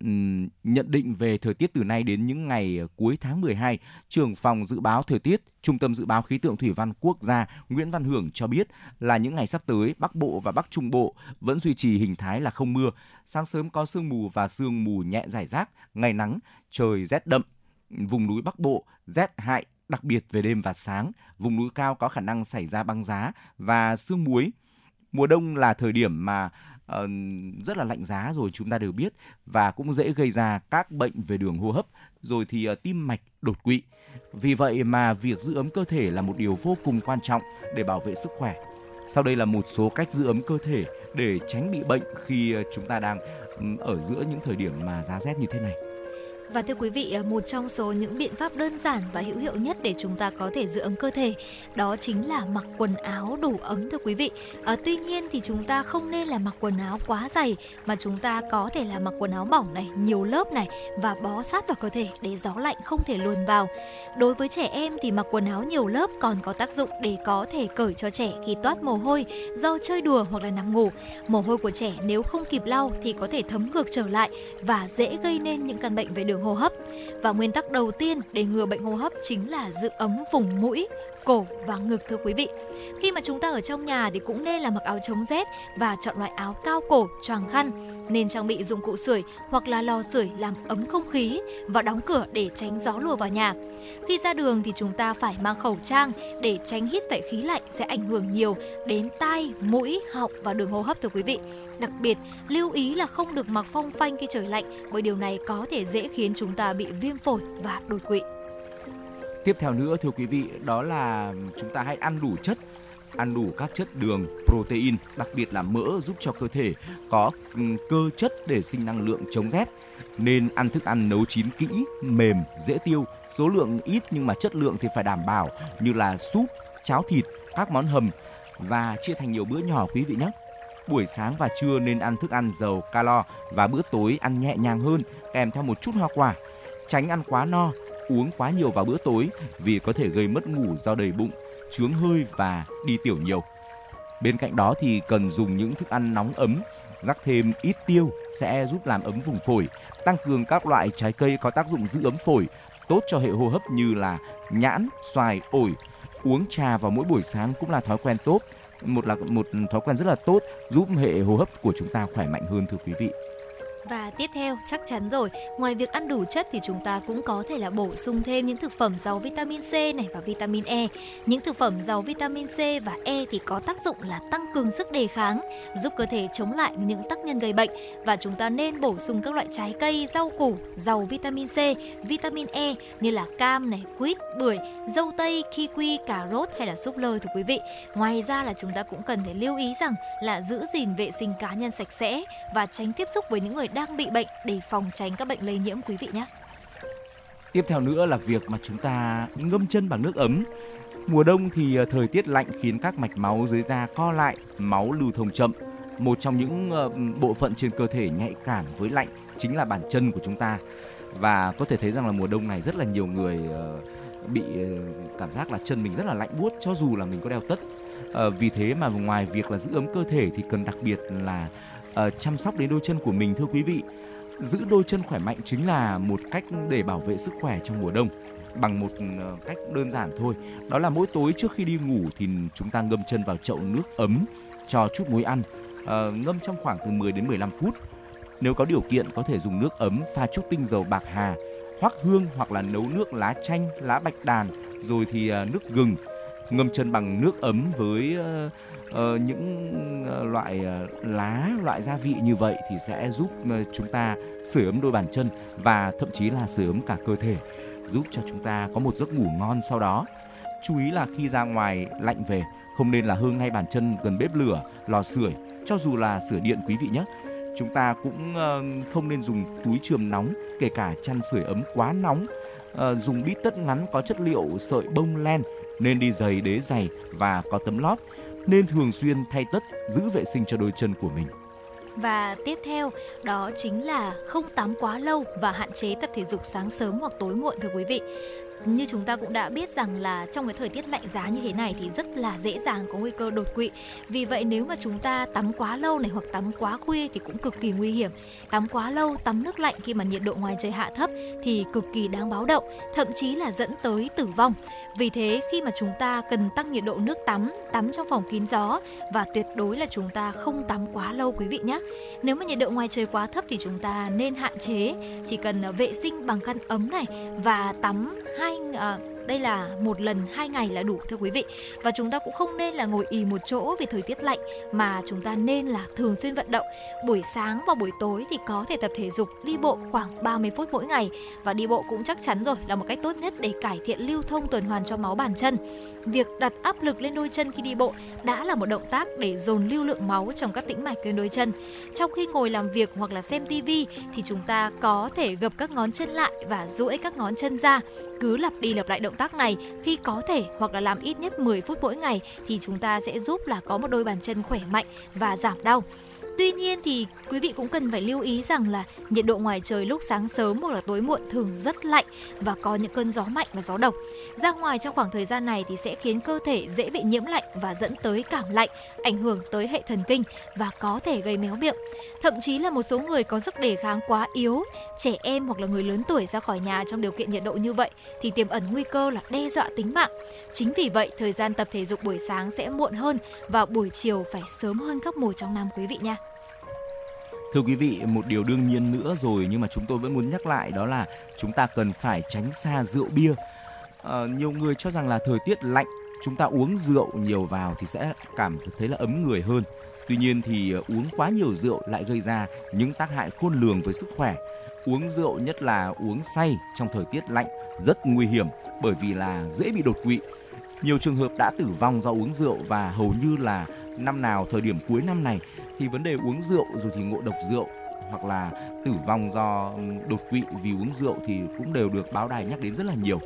nhận định về thời tiết từ nay đến những ngày ờ, cuối tháng 12, trưởng phòng dự báo thời tiết, Trung tâm dự báo khí tượng thủy văn quốc gia Nguyễn Văn Hưởng cho biết là những ngày sắp tới, Bắc Bộ và Bắc Trung Bộ vẫn duy trì hình thái là không mưa, sáng sớm có sương mù và sương mù nhẹ rải rác, ngày nắng, trời rét đậm. Vùng núi Bắc Bộ rét hại đặc biệt về đêm và sáng, vùng núi cao có khả năng xảy ra băng giá và sương muối. Mùa đông là thời điểm mà uh, rất là lạnh giá rồi chúng ta đều biết và cũng dễ gây ra các bệnh về đường hô hấp rồi thì uh, tim mạch đột quỵ. Vì vậy mà việc giữ ấm cơ thể là một điều vô cùng quan trọng để bảo vệ sức khỏe. Sau đây là một số cách giữ ấm cơ thể để tránh bị bệnh khi ờ, chúng ta đang ừ, ở giữa những thời điểm mà giá rét như thế này. Và thưa quý vị, à, một trong số những biện pháp đơn giản và hữu hiệu nhất để chúng ta có thể giữ ấm cơ thể đó chính là mặc quần áo đủ ấm thưa quý vị. À, tuy nhiên thì chúng ta không nên là mặc quần áo quá dày mà chúng ta có thể là mặc quần áo mỏng này, nhiều lớp này và bó sát vào cơ thể để gió lạnh không thể luồn vào. Đối với trẻ em thì mặc quần áo nhiều lớp còn có tác dụng để có thể cởi cho trẻ khi toát mồ hôi do chơi đùa hoặc là nằm ngủ. Mồ hôi của trẻ nếu không kịp lau thì có thể thấm ngược trở lại và dễ gây nên những căn bệnh về đường hô hấp. Và nguyên tắc đầu tiên để ngừa bệnh hô hấp chính là giữ ấm vùng mũi, cổ và ngực thưa quý vị. Khi mà chúng ta ở trong nhà thì cũng nên là mặc áo chống rét và chọn loại áo cao cổ, choàng khăn, nên trang bị dụng cụ sưởi hoặc là lò sưởi làm ấm không khí và đóng cửa để tránh gió lùa vào nhà. Khi ra đường thì chúng ta phải mang khẩu trang để tránh hít phải khí lạnh sẽ ảnh hưởng nhiều đến tai, mũi, họng và đường hô hấp thưa quý vị. Đặc biệt, lưu ý là không được mặc phong phanh khi trời lạnh bởi điều này có thể dễ khiến chúng ta bị viêm phổi và đột quỵ. Tiếp theo nữa thưa quý vị, đó là chúng ta hãy ăn đủ chất ăn đủ các chất đường, protein, đặc biệt là mỡ giúp cho cơ thể có ừ, cơ chất để sinh năng lượng chống rét. Nên ăn thức ăn nấu chín kỹ, mềm, dễ tiêu, số lượng ít nhưng mà chất lượng thì phải đảm bảo như là súp, cháo thịt, các món hầm và chia thành nhiều bữa nhỏ quý vị nhé. Buổi sáng và trưa nên ăn thức ăn giàu calo và bữa tối ăn nhẹ nhàng hơn kèm theo một chút hoa quả. Tránh ăn quá no, uống quá nhiều vào bữa tối vì có thể gây mất ngủ do đầy bụng, chướng hơi và đi tiểu nhiều. Bên cạnh đó thì cần dùng những thức ăn nóng ấm, rắc thêm ít tiêu sẽ giúp làm ấm vùng phổi, tăng cường các loại trái cây có tác dụng giữ ấm phổi, tốt cho hệ hô hấp như là nhãn, xoài, ổi. Uống trà vào mỗi buổi sáng cũng là thói quen tốt, một là một thói quen rất là tốt, giúp hệ hô hấp của chúng ta khỏe mạnh hơn, thưa quý vị. Và tiếp theo chắc chắn rồi, ngoài việc ăn đủ chất thì chúng ta cũng có thể là bổ sung thêm những thực phẩm giàu vitamin C này và vitamin E. Những thực phẩm giàu vitamin C và E thì có tác dụng là tăng cường sức đề kháng, giúp cơ thể chống lại những tác nhân gây bệnh và chúng ta nên bổ sung các loại trái cây, rau củ giàu vitamin C, vitamin E như là cam này, quýt, bưởi, dâu tây, kiwi, cà rốt hay là súp lơ thưa quý vị. Ngoài ra là chúng ta cũng cần phải lưu ý rằng là giữ gìn vệ sinh cá nhân sạch sẽ và tránh tiếp xúc với những người đang bị bệnh để phòng tránh các bệnh lây nhiễm quý vị nhé. Tiếp theo nữa là việc mà chúng ta ngâm chân bằng nước ấm. Mùa đông thì ờ, thời tiết lạnh khiến các mạch máu dưới da co lại, máu lưu thông chậm. Một trong những ờ, bộ phận trên cơ thể nhạy cảm với lạnh chính là bàn chân của chúng ta. Và có thể thấy rằng là mùa đông này rất là nhiều người ờ, bị cảm giác là chân mình rất là lạnh buốt cho dù là mình có đeo tất. vì thế mà ngoài việc là giữ ấm cơ thể thì cần đặc biệt là uh, chăm sóc đến đôi chân của mình thưa quý vị. Giữ đôi chân khỏe mạnh chính là một cách để bảo vệ sức khỏe trong mùa đông bằng một ờ, cách đơn giản thôi. Đó là mỗi tối trước khi đi ngủ thì chúng ta ngâm chân vào chậu nước ấm cho chút muối ăn, uh, ngâm trong khoảng từ 10 đến 15 phút. Nếu có điều kiện có thể dùng nước ấm pha chút tinh dầu bạc hà, hoắc hương hoặc là nấu nước lá chanh, lá bạch đàn rồi thì uh, nước gừng ngâm chân bằng nước ấm với Ờ, những ờ, loại ờ, lá, loại gia vị như vậy thì sẽ giúp chúng ta sưởi ấm đôi bàn chân và thậm chí là sưởi ấm cả cơ thể, giúp cho chúng ta có một giấc ngủ ngon sau đó. Chú ý là khi ra ngoài lạnh về, không nên là hương ngay bàn chân gần bếp lửa, lò sưởi, cho dù là sửa điện quý vị nhé. Chúng ta cũng không nên dùng túi trường nóng, kể cả chăn sưởi ấm quá nóng. Dùng bít tất ngắn có chất liệu sợi bông len, nên đi giày, đế giày và có tấm lót nên thường xuyên thay tất, giữ vệ sinh cho đôi chân của mình. Và tiếp theo, đó chính là không tắm quá lâu và hạn chế tập thể dục sáng sớm hoặc tối muộn, thưa quý vị như chúng ta cũng đã biết rằng là trong cái thời tiết lạnh giá như thế này thì rất là dễ dàng có nguy cơ đột quỵ. Vì vậy nếu mà chúng ta tắm quá lâu này hoặc tắm quá khuya thì cũng cực kỳ nguy hiểm. Tắm quá lâu, tắm nước lạnh khi mà nhiệt độ ngoài trời hạ thấp thì cực kỳ đáng báo động, thậm chí là dẫn tới tử vong. Vì thế khi mà chúng ta cần tăng nhiệt độ nước tắm, tắm trong phòng kín gió và tuyệt đối là chúng ta không tắm quá lâu quý vị nhé. Nếu mà nhiệt độ ngoài trời quá thấp thì chúng ta nên hạn chế, chỉ cần vệ sinh bằng khăn ấm này và tắm hai uh, đây là một lần hai ngày là đủ, thưa quý vị. Và chúng ta cũng không nên là ngồi ì một chỗ vì thời tiết lạnh, mà chúng ta nên là thường xuyên vận động. Buổi sáng và buổi tối thì có thể tập thể dục, đi bộ khoảng 30 phút mỗi ngày. Và đi bộ cũng chắc chắn rồi, là một cách tốt nhất để cải thiện lưu thông tuần hoàn cho máu bàn chân. Việc đặt áp lực lên đôi chân khi đi bộ đã là một động tác để dồn lưu lượng máu trong các tĩnh mạch lên đôi chân. Trong khi ngồi làm việc hoặc là xem tivi thì chúng ta có thể gập các ngón chân lại và duỗi các ngón chân ra, cứ lặp đi lặp lại động tác này, khi có thể hoặc là làm ít nhất 10 phút mỗi ngày thì chúng ta sẽ giúp là có một đôi bàn chân khỏe mạnh và giảm đau. Tuy nhiên thì quý vị cũng cần phải lưu ý rằng là nhiệt độ ngoài trời lúc sáng sớm hoặc là tối muộn thường rất lạnh và có những cơn gió mạnh và gió độc. Ra ngoài trong khoảng thời gian này thì sẽ khiến cơ thể dễ bị nhiễm lạnh và dẫn tới cảm lạnh, ảnh hưởng tới hệ thần kinh và có thể gây méo miệng. Thậm chí là một số người có sức đề kháng quá yếu, trẻ em hoặc là người lớn tuổi ra khỏi nhà trong điều kiện nhiệt độ như vậy thì tiềm ẩn nguy cơ là đe dọa tính mạng. Chính vì vậy, thời gian tập thể dục buổi sáng sẽ muộn hơn và buổi chiều phải sớm hơn các mùa trong năm quý vị nha. Thưa quý vị, một điều đương nhiên nữa rồi nhưng mà chúng tôi vẫn muốn nhắc lại đó là chúng ta cần phải tránh xa rượu bia. À, nhiều người cho rằng là thời tiết lạnh chúng ta uống rượu nhiều vào thì sẽ cảm thấy là ấm người hơn. Tuy nhiên thì ờ, uống quá nhiều rượu lại gây ra những tác hại khôn lường với sức khỏe. Uống rượu nhất là uống say trong thời tiết lạnh rất nguy hiểm bởi vì là dễ bị đột quỵ. Nhiều trường hợp đã tử vong do uống rượu và hầu như là năm nào thời điểm cuối năm này thì vấn đề uống rượu rồi thì ngộ độc rượu hoặc là tử vong do ừ, đột quỵ vì uống rượu thì cũng đều được báo đài nhắc đến rất là nhiều.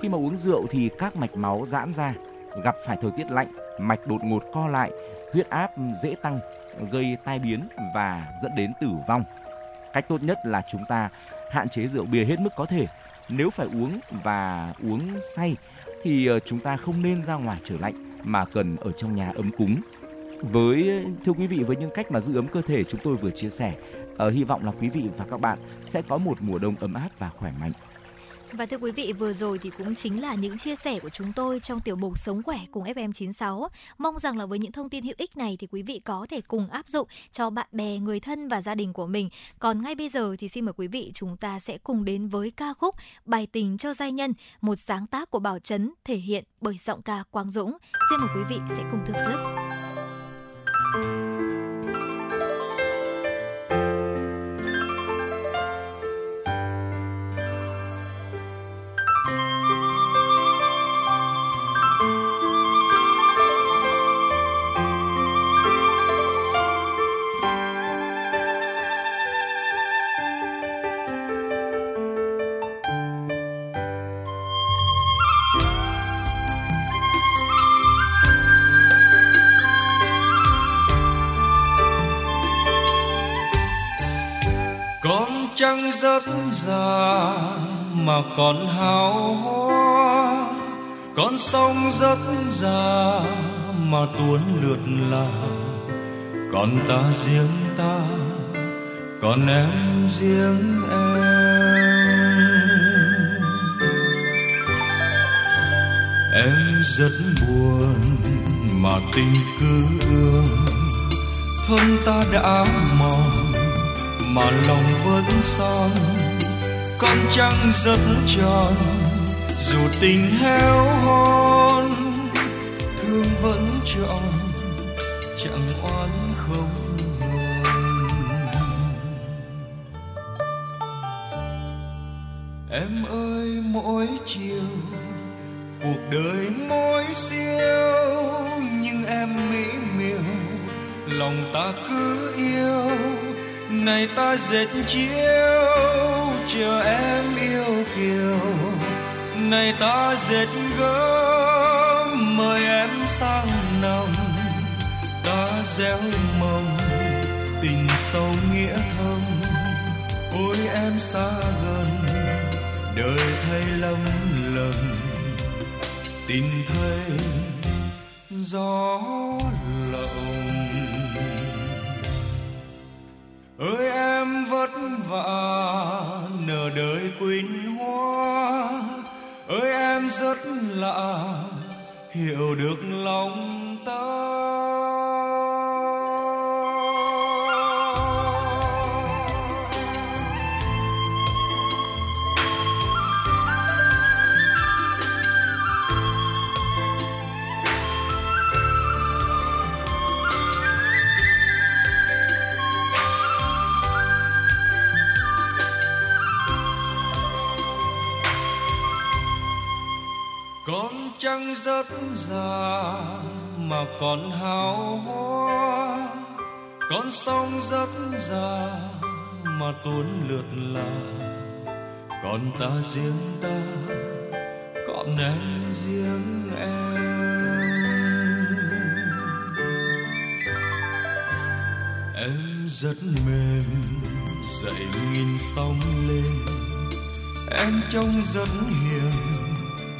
Khi mà uống rượu thì các mạch máu giãn ra, gặp phải thời tiết lạnh, mạch đột ngột co lại, huyết áp dễ tăng, gây tai biến và dẫn đến tử vong. Cách tốt nhất là chúng ta hạn chế rượu bia hết mức có thể. Nếu phải uống và uống say thì ờ, chúng ta không nên ra ngoài trời lạnh mà cần ở trong nhà ấm cúng. Với thưa quý vị với những cách mà giữ ấm cơ thể chúng tôi vừa chia sẻ uh, hy vọng là quý vị và các bạn sẽ có một mùa đông ấm áp và khỏe mạnh và thưa quý vị, vừa rồi thì cũng chính là những chia sẻ của chúng tôi trong tiểu mục Sống khỏe cùng FM96. Mong rằng là với những thông tin hữu ích này thì quý vị có thể cùng áp dụng cho bạn bè, người thân và gia đình của mình. Còn ngay bây giờ thì xin mời quý vị chúng ta sẽ cùng đến với ca khúc Bài tình cho giai nhân, một sáng tác của Bảo Trấn thể hiện bởi giọng ca Quang Dũng. Xin mời quý vị sẽ cùng thưởng thức. Trăng rất già mà còn hào hoa. Con sông rất già mà tuôn lượt là. Còn ta riêng ta, còn em riêng em. Em rất buồn mà tình cứ ương, thân ta đã mòn mà lòng vẫn son. Con trăng rất tròn, dù tình héo hon thương vẫn trọn, chẳng oán không hồn. Em ơi, mỗi chiều, cuộc đời mỗi siêu, nhưng em mỹ miều, lòng ta cứ yêu này ta dệt chiếu, chờ em yêu kiều. Này ta dệt gấm, mời em sang nằm ta gieo mầm, tình sâu nghĩa thâm. Ôi em xa gần, đời thay lầm lầm tình thay gió lộng ơi em vất vả, nở đời quỳnh hoa ơi em rất lạ, hiểu được lòng con trăng rất già mà còn hào hoa. Con sông rất già mà tuôn lượt là còn ta riêng ta còn em riêng em. Em rất mềm, dậy nghìn sóng lên. Em trông rất hiền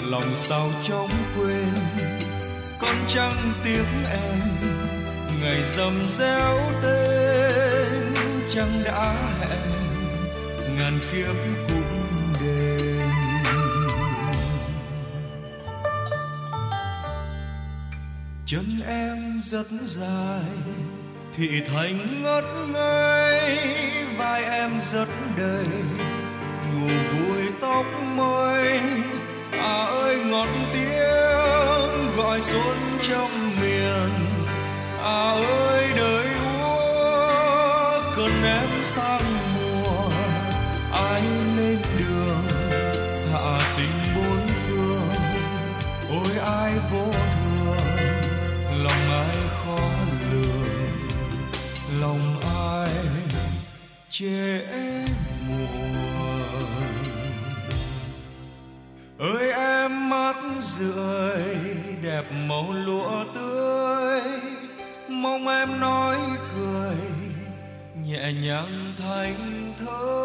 lòng sao chóng quên. Con trăng tiếng em, ngày dầm réo tên. Trăng đã hẹn, ngàn kiếp cũng đêm chân em rất dài, thị thành ngất ngây. Vai em rất đầy, ngủ vui tóc mây à ơi ngọt tiếng gọi xuân trong miền. À ơi, đời úa cơn em sang mùa. Ai lên đường, hạ tình bốn phương. Ôi, ai vô thường, lòng ai khó lường. Lòng ai chê em. Ơi, em mắt rượi, đẹp màu lụa tươi. Mong em nói cười, nhẹ nhàng thanh ơi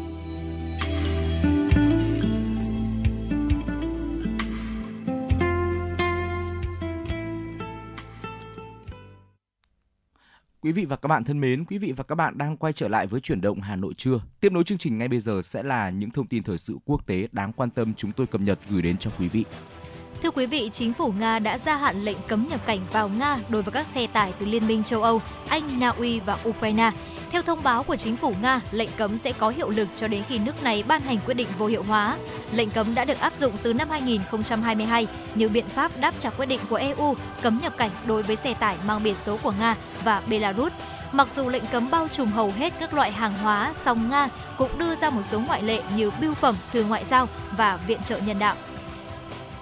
Quý vị và các bạn thân mến, quý vị và các bạn đang quay trở lại với chuyển động Hà Nội trưa. Tiếp nối chương trình ngay bây giờ sẽ là những thông tin thời sự quốc tế đáng quan tâm chúng tôi cập nhật gửi đến cho quý vị. Thưa quý vị, chính phủ Nga đã gia hạn lệnh cấm nhập cảnh vào Nga đối với các xe tải từ Liên minh châu Âu, Anh, Na Uy và Ukraine. Theo thông báo của chính phủ Nga, lệnh cấm sẽ có hiệu lực cho đến khi nước này ban hành quyết định vô hiệu hóa. Lệnh cấm đã được áp dụng từ năm 2022 như biện pháp đáp trả quyết định của EU cấm nhập cảnh đối với xe tải mang biển số của Nga và Belarus. Mặc dù lệnh cấm bao trùm hầu hết các loại hàng hóa, song Nga cũng đưa ra một số ngoại lệ như bưu phẩm, thư ngoại giao và viện trợ nhân đạo.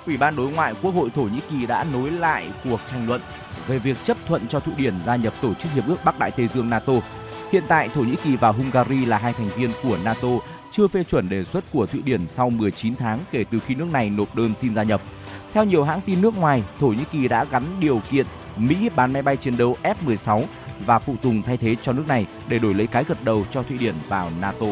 Ủy ban đối ngoại Quốc hội Thổ Nhĩ Kỳ đã nối lại cuộc tranh luận về việc chấp thuận cho Thụy Điển gia nhập Tổ chức Hiệp ước Bắc Đại Tây Dương NATO. Hiện tại, Thổ Nhĩ Kỳ và Hungary là hai thành viên của NATO chưa phê chuẩn đề xuất của Thụy Điển sau 19 tháng kể từ khi nước này nộp đơn xin gia nhập. Theo nhiều hãng tin nước ngoài, Thổ Nhĩ Kỳ đã gắn điều kiện Mỹ bán máy bay chiến đấu F-16 và phụ tùng thay thế cho nước này để đổi lấy cái gật đầu cho Thụy Điển vào NATO.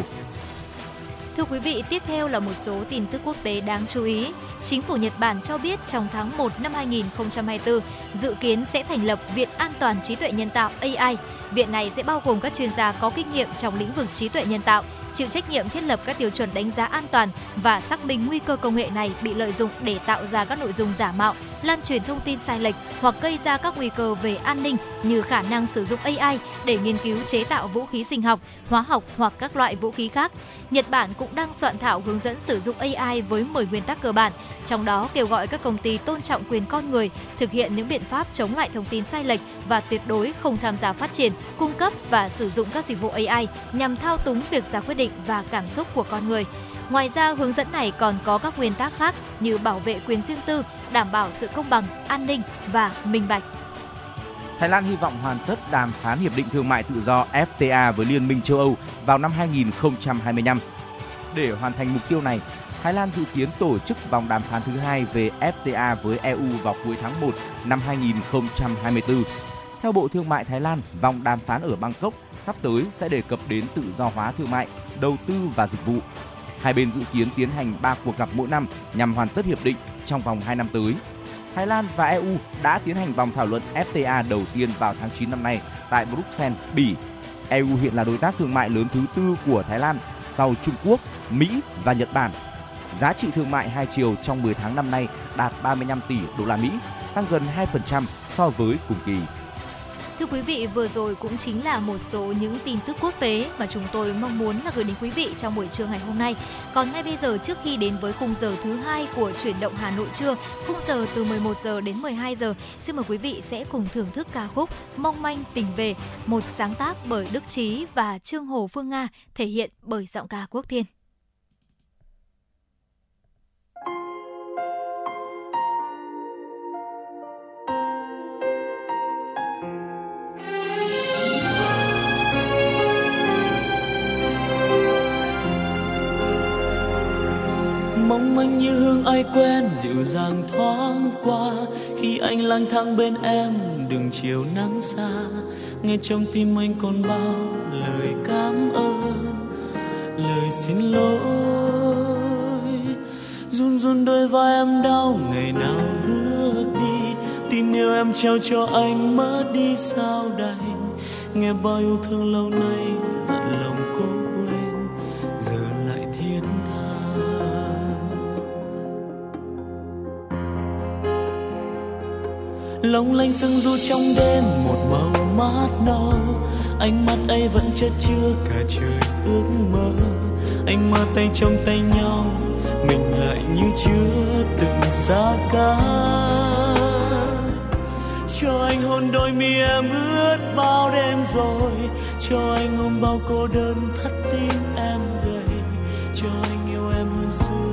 Thưa quý vị, tiếp theo là một số tin tức quốc tế đáng chú ý. Chính phủ Nhật Bản cho biết trong tháng 1 năm 2024 dự kiến sẽ thành lập Viện An toàn trí tuệ nhân tạo AI. Viện này sẽ bao gồm các chuyên gia có kinh nghiệm trong lĩnh vực trí tuệ nhân tạo, chịu trách nhiệm thiết lập các tiêu chuẩn đánh giá an toàn và xác minh nguy cơ công nghệ này bị lợi dụng để tạo ra các nội dung giả mạo, lan truyền thông tin sai lệch hoặc gây ra các nguy cơ về an ninh như khả năng sử dụng AI để nghiên cứu chế tạo vũ khí sinh học, hóa học hoặc các loại vũ khí khác. Nhật Bản cũng đang soạn thảo hướng dẫn sử dụng AI với 10 nguyên tắc cơ bản, trong đó kêu gọi các công ty tôn trọng quyền con người, thực hiện những biện pháp chống lại thông tin sai lệch và tuyệt đối không tham gia phát triển, cung cấp và sử dụng các dịch vụ AI nhằm thao túng việc ra quyết định và cảm xúc của con người. Ngoài ra, hướng dẫn này còn có các nguyên tắc khác như bảo vệ quyền riêng tư, đảm bảo sự công bằng, an ninh và minh bạch. Thái Lan hy vọng hoàn tất đàm phán hiệp định thương mại tự do FTA với Liên minh châu Âu vào năm 2025. Để hoàn thành mục tiêu này, Thái Lan dự kiến tổ chức vòng đàm phán thứ hai về FTA với EU vào cuối tháng 1 năm 2024. Theo Bộ Thương mại Thái Lan, vòng đàm phán ở Bangkok sắp tới sẽ đề cập đến tự do hóa thương mại, đầu tư và dịch vụ. Hai bên dự kiến tiến hành 3 cuộc gặp mỗi năm nhằm hoàn tất hiệp định trong vòng 2 năm tới. Thái Lan và EU đã tiến hành vòng thảo luận FTA đầu tiên vào tháng 9 năm nay tại Bruxelles, Bỉ. EU hiện là đối tác thương mại lớn thứ tư của Thái Lan sau Trung Quốc, Mỹ và Nhật Bản. Giá trị thương mại hai chiều trong 10 tháng năm nay đạt 35 tỷ đô la Mỹ, tăng gần 2% so với cùng kỳ. Thưa quý vị, vừa rồi cũng chính là một số những tin tức quốc tế mà chúng tôi mong muốn là gửi đến quý vị trong buổi trưa ngày hôm nay. Còn ngay bây giờ trước khi đến với khung giờ thứ hai của chuyển động Hà Nội trưa, khung giờ từ 11 giờ đến 12 giờ, xin mời quý vị sẽ cùng thưởng thức ca khúc Mong manh tình về, một sáng tác bởi Đức Trí và Trương Hồ Phương Nga, thể hiện bởi giọng ca Quốc Thiên. Mong như hương ai quen, dịu dàng thoáng qua. Khi anh lang thang bên em, đường chiều nắng xa. Nghe trong tim anh còn bao lời cảm ơn, lời xin lỗi. Run run đôi vai em đau, ngày nào bước đi. Tin yêu em trao cho anh mất đi sao đành. Nghe bao yêu thương lâu nay giận lòng lóng lanh sương du trong đêm, một màu mát nâu ánh mắt ấy vẫn chất chứa cả trời ước mơ. Anh mơ tay trong tay nhau, mình lại như chưa từng xa cách cho anh hôn đôi mi em ướt bao đêm rồi. Cho anh ôm bao cô đơn thắt tim em gầy. Cho anh yêu em hơn xưa.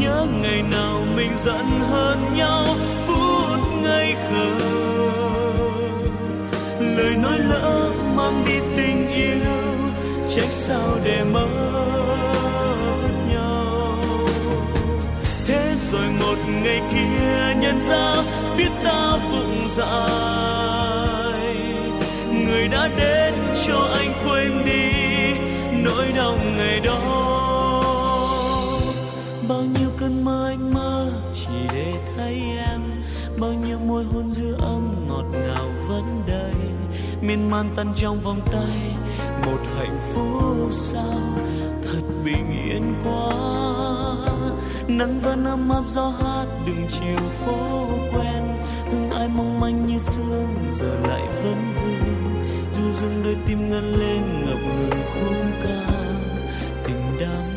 Nhớ ngày nào mình giận hơn nhau, phút ngây khờ. Lời nói lỡ mang đi tình yêu, trách sao để mất nhau. Thế rồi một ngày kia nhận ra, biết ta vụng dại. Người đã đến miên man tan trong vòng tay. Một hạnh phúc sao thật bình yên quá. Nắng vẫn ấm áp gió hát đường chiều phố quen. Hương ai mong manh như sương giờ lại vẫn vương. Du dương đôi tim ngân lên ngập ngừng khung ca. Tình đang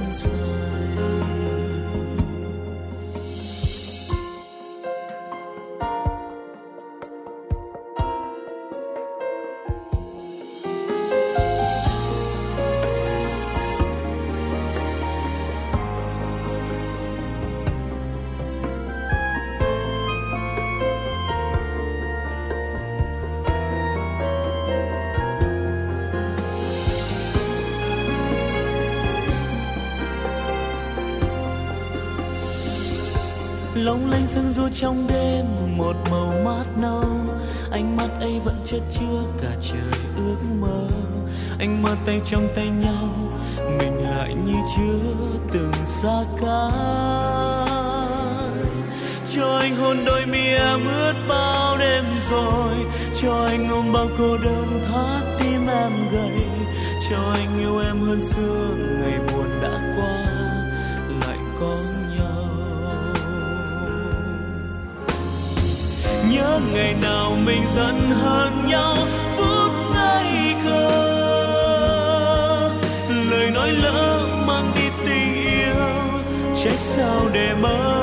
long lanh sương du trong đêm, một màu mát nâu. Ánh mắt ấy vẫn chất chứa cả trời ước mơ. Anh mơ tay trong tay nhau, mình lại như chưa từng xa cách. Cho anh hôn đôi mi em ướt bao đêm rồi. Cho anh ôm bao cô đơn thắt tim em gầy. Cho anh yêu em hơn xưa, ngày buồn nhớ ngày nào mình giận hơn nhau, phút ngây khờ. Lời nói lỡ mang đi tình yêu, trách sao để mất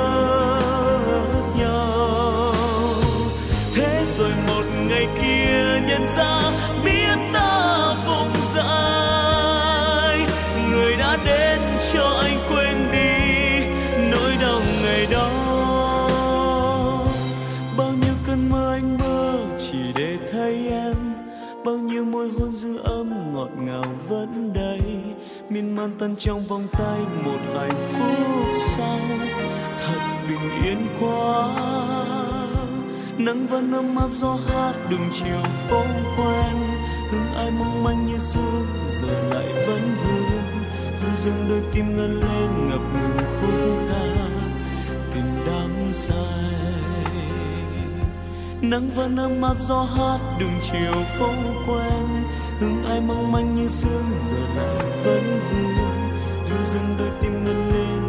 man tan trong vòng tay một hạnh phúc sau. Thật bình yên quá. Nắng vẫn ấm áp gió hát đường chiều phố quen. Hương ai mong manh như xưa, giờ lại vẫn vương. Thu dương đôi tim ngân lên ngập ngừng khúc ca. Tình đắm say. Nắng vẫn ấm áp gió hát đường chiều phố quen. Hương ai mong manh như xưa, giờ lại vẫn ru đôi tim ngân lên.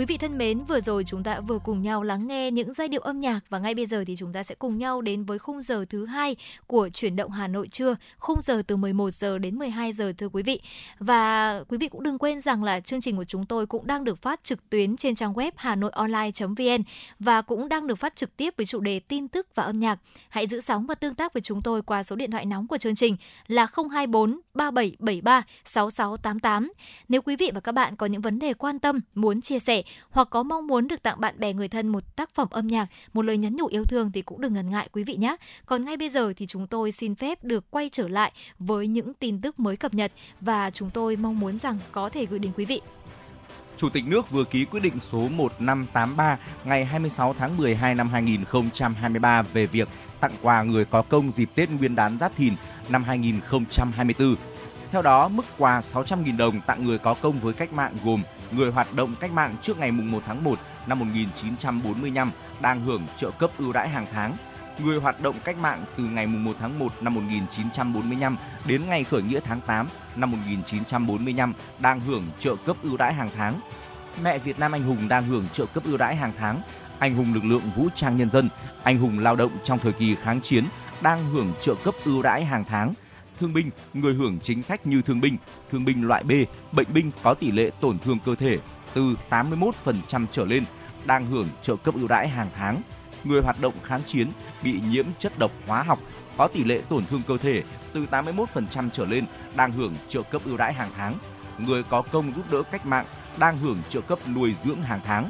Quý vị thân mến, vừa rồi chúng ta vừa cùng nhau lắng nghe những giai điệu âm nhạc và ngay bây giờ thì chúng ta sẽ cùng nhau đến với khung giờ thứ hai của chuyển động Hà Nội trưa, khung giờ từ 11 giờ đến 12 giờ thưa quý vị. Và quý vị cũng đừng quên rằng là chương trình của chúng tôi cũng đang được phát trực tuyến trên trang web hanoionline.vn và cũng đang được phát trực tiếp với chủ đề tin tức và âm nhạc. Hãy giữ sóng và tương tác với chúng tôi qua số điện thoại nóng của chương trình là 024 3773 6688. Nếu quý vị và các bạn có những vấn đề quan tâm, muốn chia sẻ hoặc có mong muốn được tặng bạn bè người thân một tác phẩm âm nhạc, một lời nhắn nhủ yêu thương thì cũng đừng ngần ngại quý vị nhé. Còn ngay bây giờ thì chúng tôi xin phép được quay trở lại với những tin tức mới cập nhật và chúng tôi mong muốn rằng có thể gửi đến quý vị Chủ tịch nước vừa ký quyết định số 1583 ngày 26 tháng 12 năm 2023 về việc tặng quà người có công dịp Tết Nguyên đán Giáp Thìn năm 2024. Theo đó, mức quà 600.000 đồng tặng người có công với cách mạng gồm người hoạt động cách mạng trước ngày 1 tháng 1 năm 1945 đang hưởng trợ cấp ưu đãi hàng tháng. Người hoạt động cách mạng từ ngày 1 tháng 1 năm 1945 đến ngày khởi nghĩa tháng 8 năm 1945 đang hưởng trợ cấp ưu đãi hàng tháng. Mẹ Việt Nam anh hùng đang hưởng trợ cấp ưu đãi hàng tháng. Anh hùng lực lượng vũ trang nhân dân, anh hùng lao động trong thời kỳ kháng chiến đang hưởng trợ cấp ưu đãi hàng tháng thương binh, người hưởng chính sách như thương binh, thương binh loại B, bệnh binh có tỷ lệ tổn thương cơ thể từ 81% trở lên đang hưởng trợ cấp ưu đãi hàng tháng. Người hoạt động kháng chiến bị nhiễm chất độc hóa học có tỷ lệ tổn thương cơ thể từ 81% trở lên đang hưởng trợ cấp ưu đãi hàng tháng. Người có công giúp đỡ cách mạng đang hưởng trợ cấp nuôi dưỡng hàng tháng.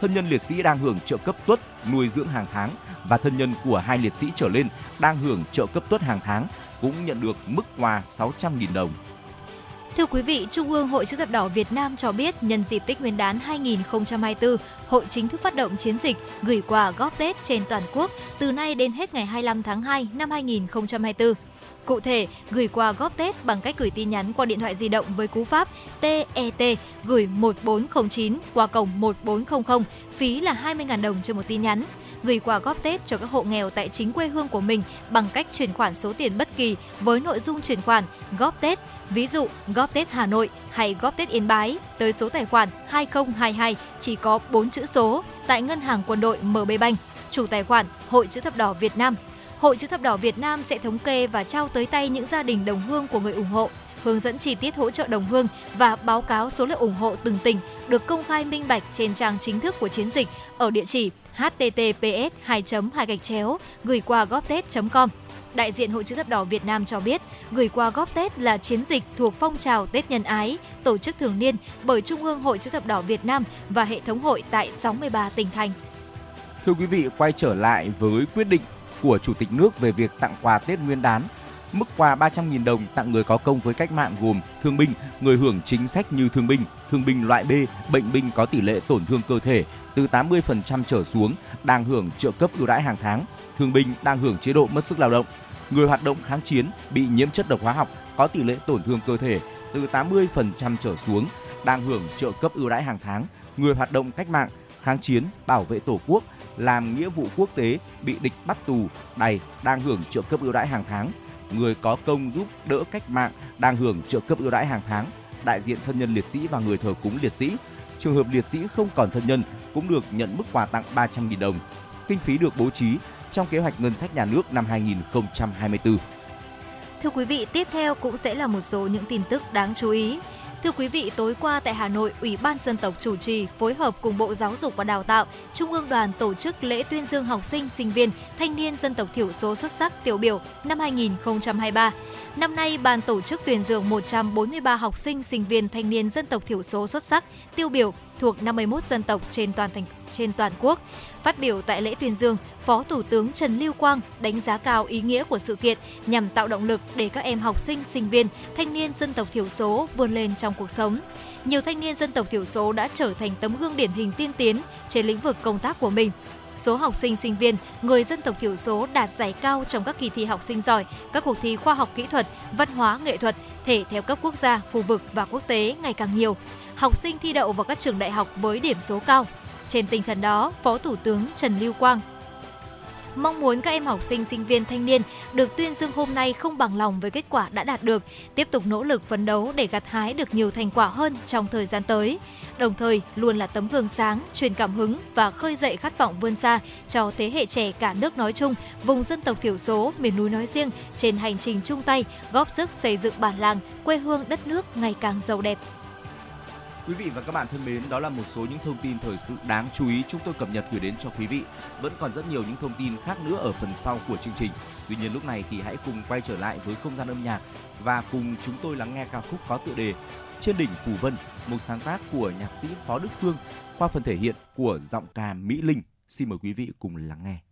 Thân nhân liệt sĩ đang hưởng trợ cấp tuất nuôi dưỡng hàng tháng và thân nhân của hai liệt sĩ trở lên đang hưởng trợ cấp tuất hàng tháng cũng nhận được mức quà 600.000 đồng. Thưa quý vị, Trung ương Hội chữ thập đỏ Việt Nam cho biết nhân dịp Tết Nguyên đán 2024, hội chính thức phát động chiến dịch gửi quà góp Tết trên toàn quốc từ nay đến hết ngày 25 tháng 2 năm 2024. Cụ thể, gửi quà góp Tết bằng cách gửi tin nhắn qua điện thoại di động với cú pháp TET gửi 1409 qua cổng 1400, phí là 20.000 đồng cho một tin nhắn gửi quà góp Tết cho các hộ nghèo tại chính quê hương của mình bằng cách chuyển khoản số tiền bất kỳ với nội dung chuyển khoản góp Tết, ví dụ góp Tết Hà Nội hay góp Tết Yên Bái tới số tài khoản 2022 chỉ có 4 chữ số tại Ngân hàng Quân đội MB Bank, chủ tài khoản Hội chữ thập đỏ Việt Nam. Hội chữ thập đỏ Việt Nam sẽ thống kê và trao tới tay những gia đình đồng hương của người ủng hộ hướng dẫn chi tiết hỗ trợ đồng hương và báo cáo số lượng ủng hộ từng tỉnh được công khai minh bạch trên trang chính thức của chiến dịch ở địa chỉ https 2 2 gạch chéo gửi qua góp tết com đại diện Hội chữ thập đỏ Việt Nam cho biết, gửi quà góp Tết là chiến dịch thuộc phong trào Tết nhân ái, tổ chức thường niên bởi Trung ương Hội chữ thập đỏ Việt Nam và hệ thống hội tại 63 tỉnh thành. Thưa quý vị, quay trở lại với quyết định của Chủ tịch nước về việc tặng quà Tết Nguyên đán. Mức quà 300.000 đồng tặng người có công với cách mạng gồm thương binh, người hưởng chính sách như thương binh, thương binh loại B, bệnh binh có tỷ lệ tổn thương cơ thể từ 80% trở xuống đang hưởng trợ cấp ưu đãi hàng tháng, thương binh đang hưởng chế độ mất sức lao động, người hoạt động kháng chiến bị nhiễm chất độc hóa học có tỷ lệ tổn thương cơ thể từ 80% trở xuống đang hưởng trợ cấp ưu đãi hàng tháng, người hoạt động cách mạng, kháng chiến, bảo vệ Tổ quốc, làm nghĩa vụ quốc tế bị địch bắt tù, này đang hưởng trợ cấp ưu đãi hàng tháng, người có công giúp đỡ cách mạng đang hưởng trợ cấp ưu đãi hàng tháng, đại diện thân nhân liệt sĩ và người thờ cúng liệt sĩ. Trường hợp liệt sĩ không còn thân nhân cũng được nhận mức quà tặng 300.000 đồng. Kinh phí được bố trí trong kế hoạch ngân sách nhà nước năm 2024. Thưa quý vị, tiếp theo cũng sẽ là một số những tin tức đáng chú ý. Thưa quý vị, tối qua tại Hà Nội, Ủy ban dân tộc chủ trì phối hợp cùng Bộ Giáo dục và Đào tạo, Trung ương đoàn tổ chức lễ tuyên dương học sinh, sinh viên, thanh niên dân tộc thiểu số xuất sắc tiêu biểu năm 2023. Năm nay, ban tổ chức tuyên dương 143 học sinh, sinh viên, thanh niên dân tộc thiểu số xuất sắc tiêu biểu thuộc 51 dân tộc trên toàn thành trên toàn quốc. Phát biểu tại lễ tuyên dương, Phó Thủ tướng Trần Lưu Quang đánh giá cao ý nghĩa của sự kiện nhằm tạo động lực để các em học sinh, sinh viên, thanh niên dân tộc thiểu số vươn lên trong cuộc sống. Nhiều thanh niên dân tộc thiểu số đã trở thành tấm gương điển hình tiên tiến trên lĩnh vực công tác của mình. Số học sinh, sinh viên, người dân tộc thiểu số đạt giải cao trong các kỳ thi học sinh giỏi, các cuộc thi khoa học kỹ thuật, văn hóa, nghệ thuật, thể theo cấp quốc gia, khu vực và quốc tế ngày càng nhiều. Học sinh thi đậu vào các trường đại học với điểm số cao, trên tinh thần đó, Phó Thủ tướng Trần Lưu Quang mong muốn các em học sinh, sinh viên, thanh niên được tuyên dương hôm nay không bằng lòng với kết quả đã đạt được, tiếp tục nỗ lực phấn đấu để gặt hái được nhiều thành quả hơn trong thời gian tới. Đồng thời, luôn là tấm gương sáng, truyền cảm hứng và khơi dậy khát vọng vươn xa cho thế hệ trẻ cả nước nói chung, vùng dân tộc thiểu số, miền núi nói riêng trên hành trình chung tay góp sức xây dựng bản làng, quê hương đất nước ngày càng giàu đẹp. Quý vị và các bạn thân mến, đó là một số những thông tin thời sự đáng chú ý chúng tôi cập nhật gửi đến cho quý vị. Vẫn còn rất nhiều những thông tin khác nữa ở phần sau của chương trình. Tuy nhiên lúc này thì hãy cùng quay trở lại với không gian âm nhạc và cùng chúng tôi lắng nghe ca khúc có tựa đề Trên đỉnh Phủ Vân, một sáng tác của nhạc sĩ Phó Đức Phương qua phần thể hiện của giọng ca Mỹ Linh. Xin mời quý vị cùng lắng nghe.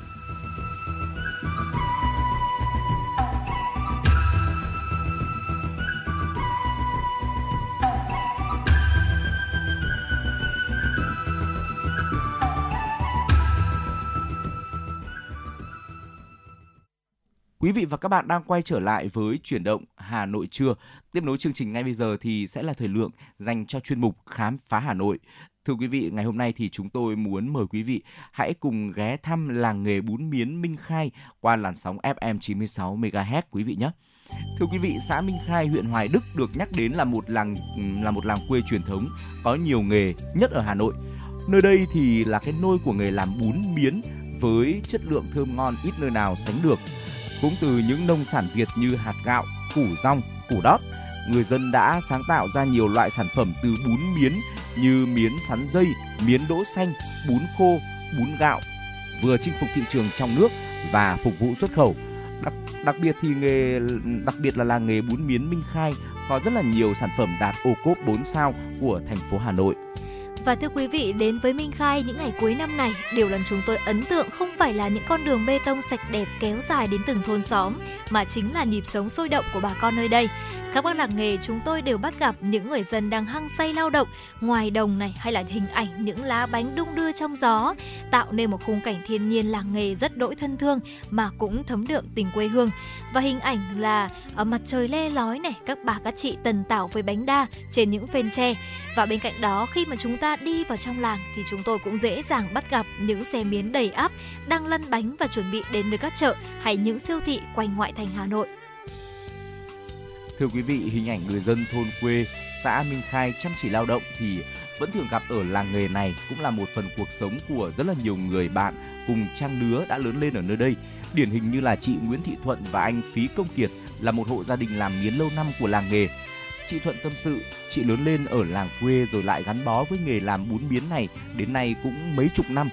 Quý vị và các bạn đang quay trở lại với chuyển động Hà Nội trưa. Tiếp nối chương trình ngay bây giờ thì sẽ là thời lượng dành cho chuyên mục Khám phá Hà Nội. Thưa quý vị, ngày hôm nay thì chúng tôi muốn mời quý vị hãy cùng ghé thăm làng nghề bún miến Minh Khai qua làn sóng FM 96 MHz quý vị nhé. Thưa quý vị, xã Minh Khai, huyện Hoài Đức được nhắc đến là một làng là một làng quê truyền thống có nhiều nghề nhất ở Hà Nội. Nơi đây thì là cái nôi của nghề làm bún miến với chất lượng thơm ngon ít nơi nào sánh được cũng từ những nông sản Việt như hạt gạo, củ rong, củ đót, người dân đã sáng tạo ra nhiều loại sản phẩm từ bún miến như miến sắn dây, miến đỗ xanh, bún khô, bún gạo, vừa chinh phục thị trường trong nước và phục vụ xuất khẩu. Đặc, đặc biệt thì nghề đặc biệt là làng nghề bún miến Minh Khai có rất là nhiều sản phẩm đạt ô cốp 4 sao của thành phố Hà Nội. Và thưa quý vị, đến với Minh Khai những ngày cuối năm này, điều làm chúng tôi ấn tượng không phải là những con đường bê tông sạch đẹp kéo dài đến từng thôn xóm, mà chính là nhịp sống sôi động của bà con nơi đây. Các bác làng nghề chúng tôi đều bắt gặp những người dân đang hăng say lao động, ngoài đồng này hay là hình ảnh những lá bánh đung đưa trong gió, tạo nên một khung cảnh thiên nhiên làng nghề rất đỗi thân thương mà cũng thấm đượm tình quê hương và hình ảnh là ở mặt trời le lói này, các bà, các chị tần tảo với bánh đa trên những phên tre và bên cạnh đó, khi mà chúng ta đi vào trong làng thì chúng tôi cũng dễ dàng bắt gặp những xe miến đầy áp đang lăn bánh và chuẩn bị đến với các chợ hay những siêu thị quanh ngoại thành Hà Nội. Thưa quý vị, hình ảnh người dân thôn quê, xã Minh Khai chăm chỉ lao động thì vẫn thường gặp ở làng nghề này cũng là một phần cuộc sống của rất là nhiều người bạn cùng trang lứa đã lớn lên ở nơi đây. Điển hình như là chị Nguyễn Thị Thuận và anh Phí Công Kiệt là một hộ gia đình làm miến lâu năm của làng nghề. Chị Thuận tâm sự, chị lớn lên ở làng quê rồi lại gắn bó với nghề làm bún miến này đến nay cũng mấy chục năm.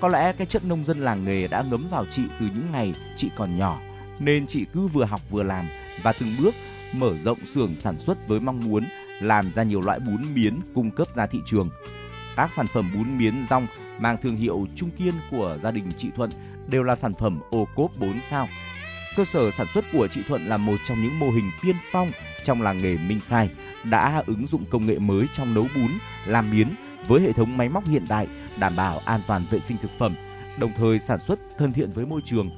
Có lẽ cái chất nông dân làng nghề đã ngấm vào chị từ những ngày chị còn nhỏ, nên chị cứ vừa học vừa làm và từng bước mở rộng xưởng sản xuất với mong muốn làm ra nhiều loại bún miến cung cấp ra thị trường. Các sản phẩm bún miến rong mang thương hiệu Trung Kiên của gia đình chị Thuận đều là sản phẩm ô cốp 4 sao. Cơ sở sản xuất của chị Thuận là một trong những mô hình tiên phong trong làng nghề Minh Khai đã ứng dụng công nghệ mới trong nấu bún, làm miến với hệ thống máy móc hiện đại đảm bảo an toàn vệ sinh thực phẩm, đồng thời sản xuất thân thiện với môi trường.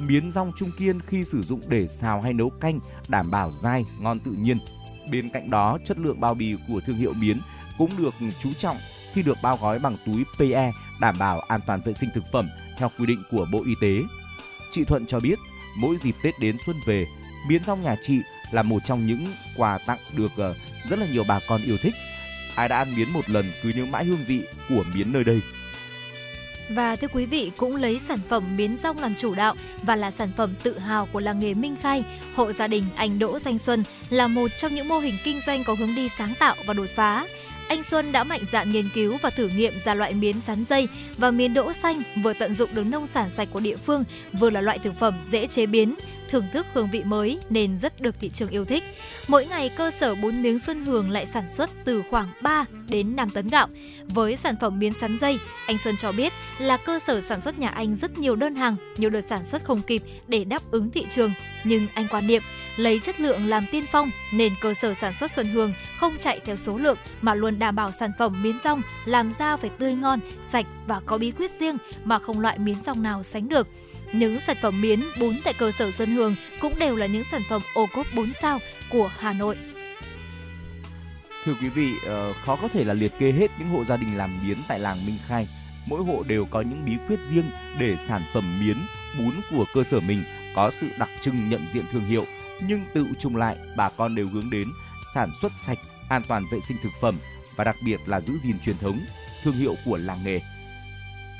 Miến rong Trung Kiên khi sử dụng để xào hay nấu canh đảm bảo dai, ngon tự nhiên. Bên cạnh đó, chất lượng bao bì của thương hiệu miến cũng được chú trọng khi được bao gói bằng túi PE đảm bảo an toàn vệ sinh thực phẩm theo quy định của Bộ Y tế. Chị Thuận cho biết, mỗi dịp Tết đến xuân về, miến rong nhà chị là một trong những quà tặng được ờ, rất là nhiều bà con yêu thích. Ai đã ăn miến một lần cứ nhớ mãi hương vị của miến nơi đây. Và thưa quý vị, cũng lấy sản phẩm miến rong làm chủ đạo và là sản phẩm tự hào của làng nghề Minh Khai, hộ gia đình anh Đỗ Danh Xuân là một trong những mô hình kinh doanh có hướng đi sáng tạo và đột phá. Anh Xuân đã mạnh dạn nghiên cứu và thử nghiệm ra loại miến sắn dây và miến đỗ xanh vừa tận dụng được nông sản sạch của địa phương, vừa là loại thực phẩm dễ chế biến, thưởng thức hương vị mới nên rất được thị trường yêu thích. Mỗi ngày cơ sở bún miếng Xuân Hường lại sản xuất từ khoảng 3 đến 5 tấn gạo. Với sản phẩm miến sắn dây, anh Xuân cho biết là cơ sở sản xuất nhà anh rất nhiều đơn hàng, nhiều đợt sản xuất không kịp để đáp ứng thị trường. Nhưng anh quan niệm lấy chất lượng làm tiên phong nên cơ sở sản xuất Xuân Hương không chạy theo số lượng mà luôn đảm bảo sản phẩm miến rong làm ra phải tươi ngon, sạch và có bí quyết riêng mà không loại miến rong nào sánh được. Những sản phẩm miến, bún tại cơ sở Xuân Hương cũng đều là những sản phẩm ô cốp 4 sao của Hà Nội. Thưa quý vị, ờ, khó có thể là liệt kê hết những hộ gia đình làm miến tại làng Minh Khai. Mỗi hộ đều có những bí quyết riêng để sản phẩm miến, bún của cơ sở mình có sự đặc trưng nhận diện thương hiệu, nhưng tự chung lại bà con đều hướng đến sản xuất sạch, an toàn vệ sinh thực phẩm và đặc biệt là giữ gìn truyền thống, thương hiệu của làng nghề.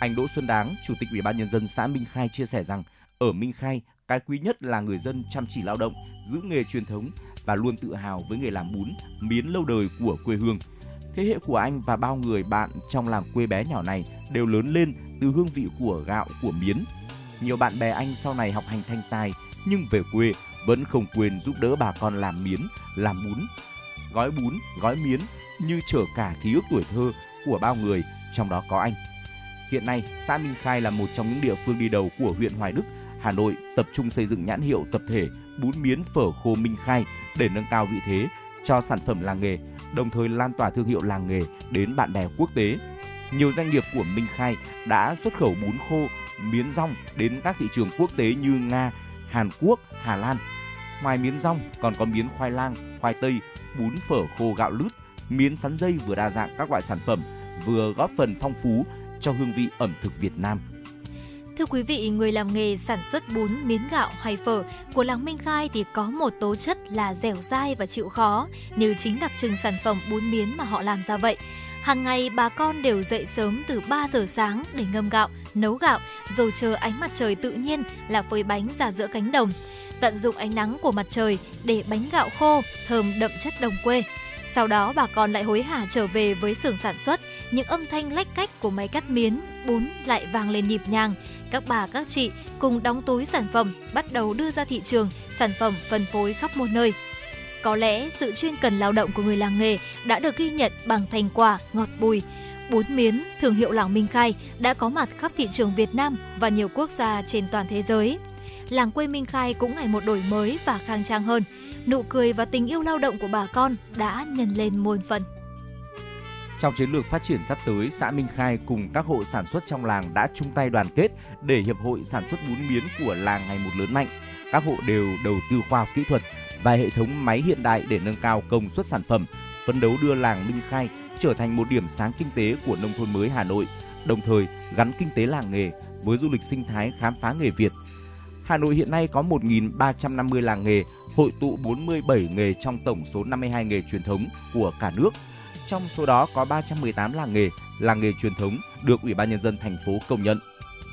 Anh Đỗ Xuân Đáng, Chủ tịch Ủy ban nhân dân xã Minh Khai chia sẻ rằng, ở Minh Khai, cái quý nhất là người dân chăm chỉ lao động, giữ nghề truyền thống và luôn tự hào với nghề làm bún, miến lâu đời của quê hương. Thế hệ của anh và bao người bạn trong làng quê bé nhỏ này đều lớn lên từ hương vị của gạo, của miến. Nhiều bạn bè anh sau này học hành thanh tài nhưng về quê vẫn không quên giúp đỡ bà con làm miến, làm bún. Gói bún, gói miến như trở cả ký ức tuổi thơ của bao người, trong đó có anh. Hiện nay, xã Minh Khai là một trong những địa phương đi đầu của huyện Hoài Đức, Hà Nội tập trung xây dựng nhãn hiệu tập thể bún miến phở khô Minh Khai để nâng cao vị thế cho sản phẩm làng nghề, đồng thời lan tỏa thương hiệu làng nghề đến bạn bè quốc tế. Nhiều doanh nghiệp của Minh Khai đã xuất khẩu bún khô, miến rong đến các thị trường quốc tế như Nga, Hàn Quốc, Hà Lan. Ngoài miến rong còn có miến khoai lang, khoai tây, bún phở khô gạo lứt, miến sắn dây vừa đa dạng các loại sản phẩm, vừa góp phần phong phú cho hương vị ẩm thực Việt Nam. Thưa quý vị, người làm nghề sản xuất bún, miến gạo hay phở của làng Minh Khai thì có một tố chất là dẻo dai và chịu khó, như chính đặc trưng sản phẩm bún miến mà họ làm ra vậy. Hàng ngày bà con đều dậy sớm từ 3 giờ sáng để ngâm gạo, nấu gạo, rồi chờ ánh mặt trời tự nhiên là phơi bánh ra giữa cánh đồng. Tận dụng ánh nắng của mặt trời để bánh gạo khô, thơm đậm chất đồng quê. Sau đó bà con lại hối hả trở về với xưởng sản xuất, những âm thanh lách cách của máy cắt miến, bún lại vang lên nhịp nhàng. Các bà các chị cùng đóng túi sản phẩm bắt đầu đưa ra thị trường, sản phẩm phân phối khắp một nơi. Có lẽ sự chuyên cần lao động của người làng nghề đã được ghi nhận bằng thành quả ngọt bùi. Bún miến, thương hiệu làng Minh Khai đã có mặt khắp thị trường Việt Nam và nhiều quốc gia trên toàn thế giới. Làng quê Minh Khai cũng ngày một đổi mới và khang trang hơn. nụ cười và tình yêu lao động của bà con đã nhân lên muôn phần. Trong chiến lược phát triển sắp tới, xã Minh Khai cùng các hộ sản xuất trong làng đã chung tay đoàn kết để hiệp hội sản xuất bún miến của làng ngày một lớn mạnh. Các hộ đều đầu tư khoa học kỹ thuật và hệ thống máy hiện đại để nâng cao công suất sản phẩm, phấn đấu đưa làng Minh Khai trở thành một điểm sáng kinh tế của nông thôn mới Hà Nội, đồng thời gắn kinh tế làng nghề với du lịch sinh thái khám phá nghề Việt. Hà Nội hiện nay có 1.350 làng nghề, hội tụ 47 nghề trong tổng số 52 nghề truyền thống của cả nước. Trong số đó có 318 làng nghề, làng nghề truyền thống được Ủy ban nhân dân thành phố công nhận.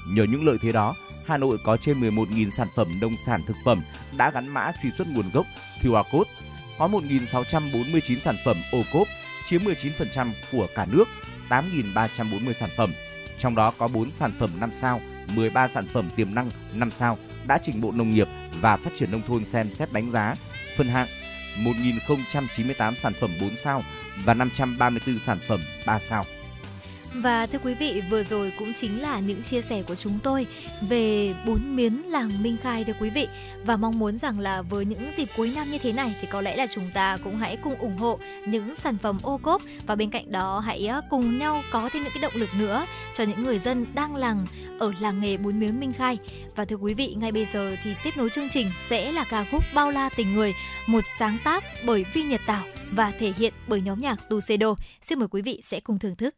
Nhờ những lợi thế đó, Hà Nội có trên 11.000 sản phẩm nông sản thực phẩm đã gắn mã truy xuất nguồn gốc QR code, có 1.649 sản phẩm ô cốp chiếm 19% của cả nước, 8.340 sản phẩm. Trong đó có 4 sản phẩm 5 sao, 13 sản phẩm tiềm năng 5 sao đã trình Bộ Nông nghiệp và Phát triển Nông thôn xem xét đánh giá, phân hạng 1.098 sản phẩm 4 sao và 534 sản phẩm 3 sao. Và thưa quý vị, vừa rồi cũng chính là những chia sẻ của chúng tôi về bún miến làng Minh Khai thưa quý vị. Và mong muốn rằng là với những dịp cuối năm như thế này thì có lẽ là chúng ta cũng hãy cùng ủng hộ những sản phẩm ô cốp và bên cạnh đó hãy ờ, cùng nhau có thêm những cái động lực nữa cho những người dân đang làng ở làng nghề bún miến Minh Khai. Và thưa quý vị, ngay bây giờ thì tiếp nối chương trình sẽ là ca khúc Bao la tình người, một sáng tác bởi Vi Nhật Tảo và thể hiện bởi nhóm nhạc Tuxedo. Xin mời quý vị sẽ cùng thưởng thức.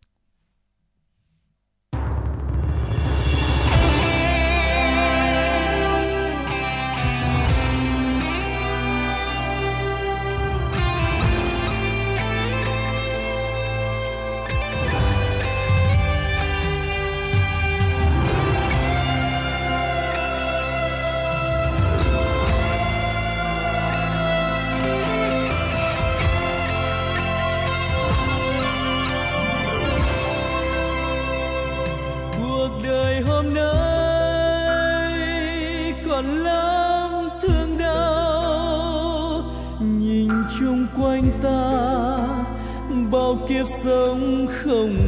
Không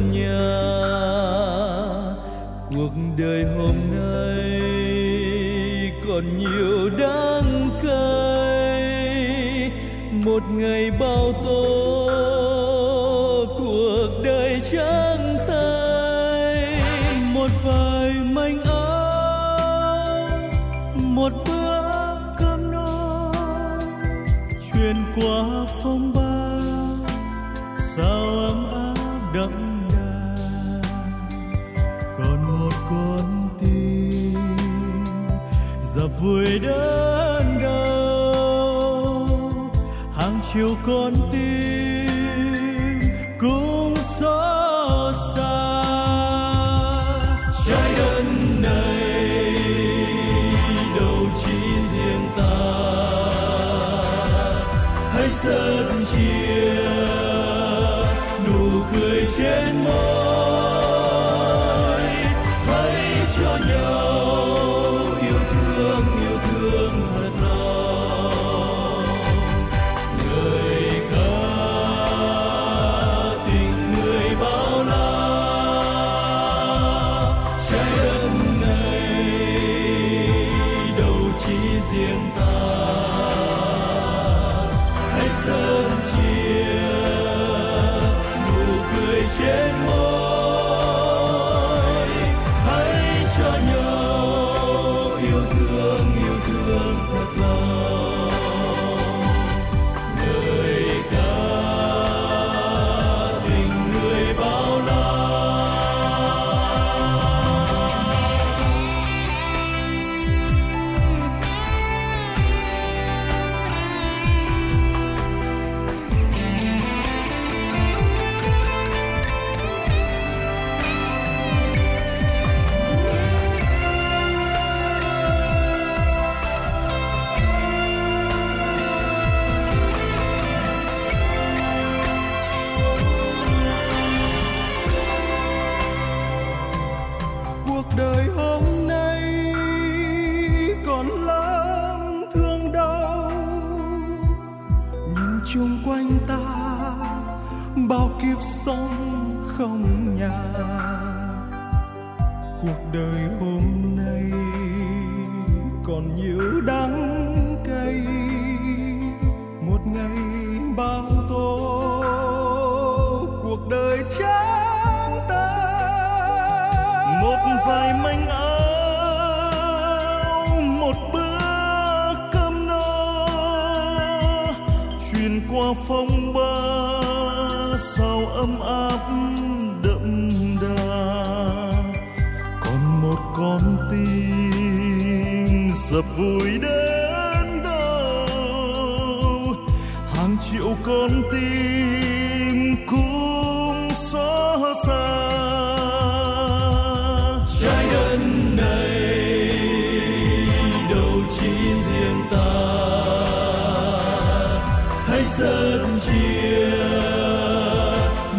hãy sân chia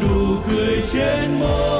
nụ cười trên môi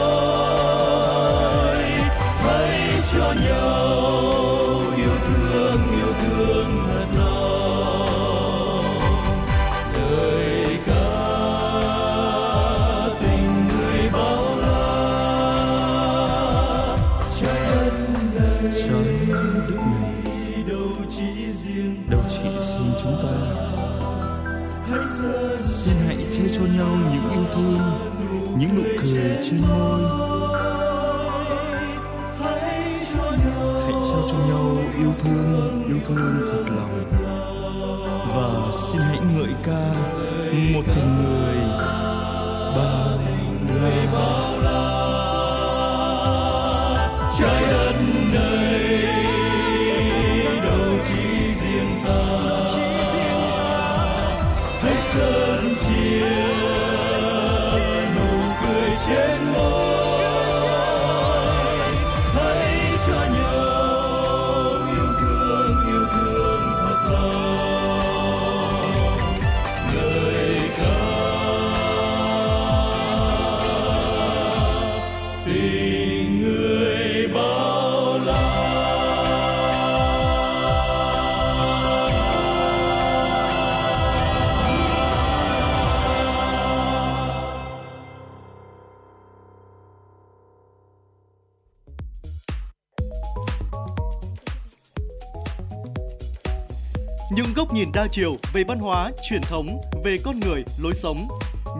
chiều về văn hóa, truyền thống, về con người, lối sống.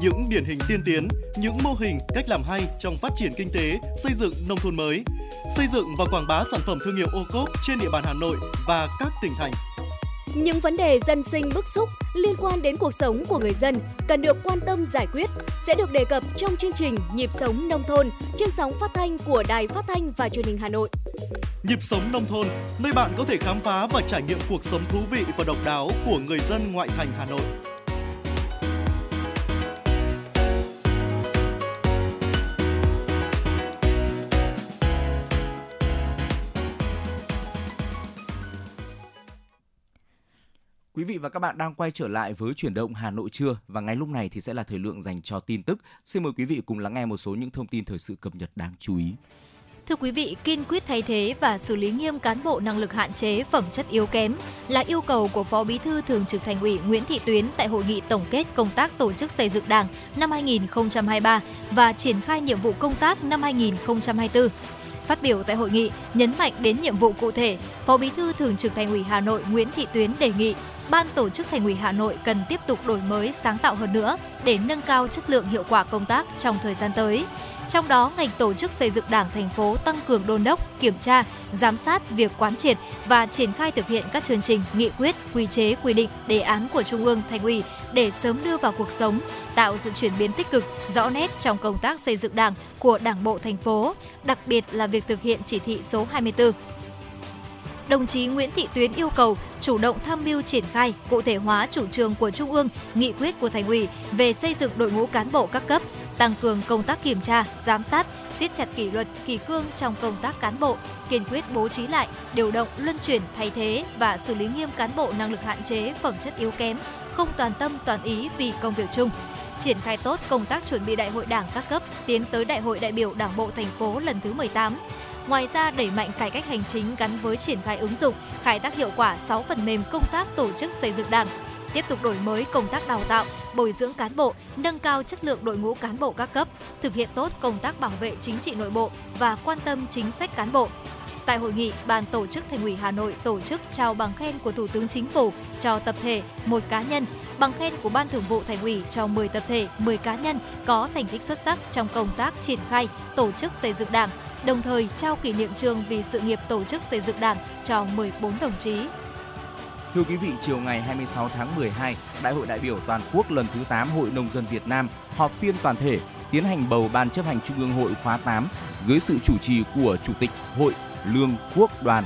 Những điển hình tiên tiến, những mô hình, cách làm hay trong phát triển kinh tế, xây dựng nông thôn mới. Xây dựng và quảng bá sản phẩm thương hiệu ô cốp trên địa bàn Hà Nội và các tỉnh thành. Những vấn đề dân sinh bức xúc liên quan đến cuộc sống của người dân cần được quan tâm giải quyết sẽ được đề cập trong chương trình Nhịp sống nông thôn trên sóng phát thanh của Đài Phát thanh và Truyền hình Hà Nội. Nhịp sống nông thôn, nơi bạn có thể khám phá và trải nghiệm cuộc sống thú vị và độc đáo của người dân ngoại thành Hà Nội. Quý vị và các bạn đang quay trở lại với chuyển động Hà Nội trưa và ngay lúc này thì sẽ là thời lượng dành cho tin tức. Xin mời quý vị cùng lắng nghe một số những thông tin thời sự cập nhật đáng chú ý. Thưa quý vị, kiên quyết thay thế và xử lý nghiêm cán bộ năng lực hạn chế, phẩm chất yếu kém là yêu cầu của Phó Bí thư Thường trực Thành ủy Nguyễn Thị Tuyến tại hội nghị tổng kết công tác tổ chức xây dựng Đảng năm 2023 và triển khai nhiệm vụ công tác năm 2024. Phát biểu tại hội nghị, nhấn mạnh đến nhiệm vụ cụ thể, Phó Bí thư Thường trực Thành ủy Hà Nội Nguyễn Thị Tuyến đề nghị Ban tổ chức Thành ủy Hà Nội cần tiếp tục đổi mới, sáng tạo hơn nữa để nâng cao chất lượng hiệu quả công tác trong thời gian tới. Trong đó, ngành tổ chức xây dựng Đảng thành phố tăng cường đôn đốc, kiểm tra, giám sát việc quán triệt và triển khai thực hiện các chương trình, nghị quyết, quy chế, quy định, đề án của Trung ương, Thành ủy để sớm đưa vào cuộc sống, tạo sự chuyển biến tích cực, rõ nét trong công tác xây dựng Đảng của Đảng bộ thành phố, đặc biệt là việc thực hiện chỉ thị số 24 đồng chí Nguyễn Thị Tuyến yêu cầu chủ động tham mưu triển khai, cụ thể hóa chủ trương của Trung ương, nghị quyết của Thành ủy về xây dựng đội ngũ cán bộ các cấp, tăng cường công tác kiểm tra, giám sát, siết chặt kỷ luật, kỷ cương trong công tác cán bộ, kiên quyết bố trí lại, điều động, luân chuyển, thay thế và xử lý nghiêm cán bộ năng lực hạn chế, phẩm chất yếu kém, không toàn tâm toàn ý vì công việc chung triển khai tốt công tác chuẩn bị đại hội đảng các cấp tiến tới đại hội đại biểu đảng bộ thành phố lần thứ 18. Ngoài ra, đẩy mạnh cải cách hành chính gắn với triển khai ứng dụng, khai thác hiệu quả 6 phần mềm công tác tổ chức xây dựng đảng, tiếp tục đổi mới công tác đào tạo, bồi dưỡng cán bộ, nâng cao chất lượng đội ngũ cán bộ các cấp, thực hiện tốt công tác bảo vệ chính trị nội bộ và quan tâm chính sách cán bộ. Tại hội nghị, Ban tổ chức Thành ủy Hà Nội tổ chức trao bằng khen của Thủ tướng Chính phủ cho tập thể, một cá nhân, bằng khen của Ban Thường vụ Thành ủy cho 10 tập thể, 10 cá nhân có thành tích xuất sắc trong công tác triển khai tổ chức xây dựng Đảng, đồng thời trao kỷ niệm trương vì sự nghiệp tổ chức xây dựng Đảng cho 14 đồng chí. Thưa quý vị, chiều ngày 26 tháng 12, Đại hội đại biểu toàn quốc lần thứ 8 Hội nông dân Việt Nam họp phiên toàn thể tiến hành bầu Ban chấp hành Trung ương Hội khóa 8 dưới sự chủ trì của Chủ tịch Hội Lương Quốc Đoàn.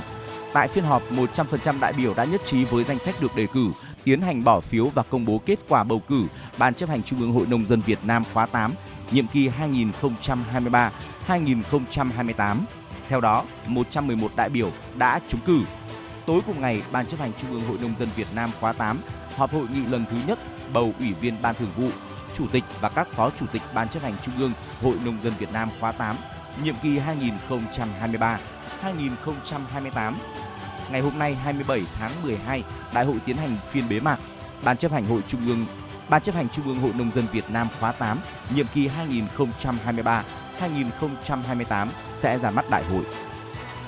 Tại phiên họp, 100% đại biểu đã nhất trí với danh sách được đề cử, tiến hành bỏ phiếu và công bố kết quả bầu cử Ban chấp hành Trung ương Hội nông dân Việt Nam khóa 8, nhiệm kỳ 2023-2028. Theo đó, 111 đại biểu đã trúng cử. Tối cùng ngày, Ban chấp hành Trung ương Hội nông dân Việt Nam khóa 8 họp hội nghị lần thứ nhất bầu Ủy viên Ban Thường vụ, Chủ tịch và các Phó Chủ tịch Ban chấp hành Trung ương Hội nông dân Việt Nam khóa 8, nhiệm kỳ 2023-2028. Ngày hôm nay 27 tháng 12, đại hội tiến hành phiên bế mạc. Ban chấp hành Hội Trung ương Ban chấp hành Trung ương Hội nông dân Việt Nam khóa 8, nhiệm kỳ 2023-2028 sẽ ra mắt đại hội.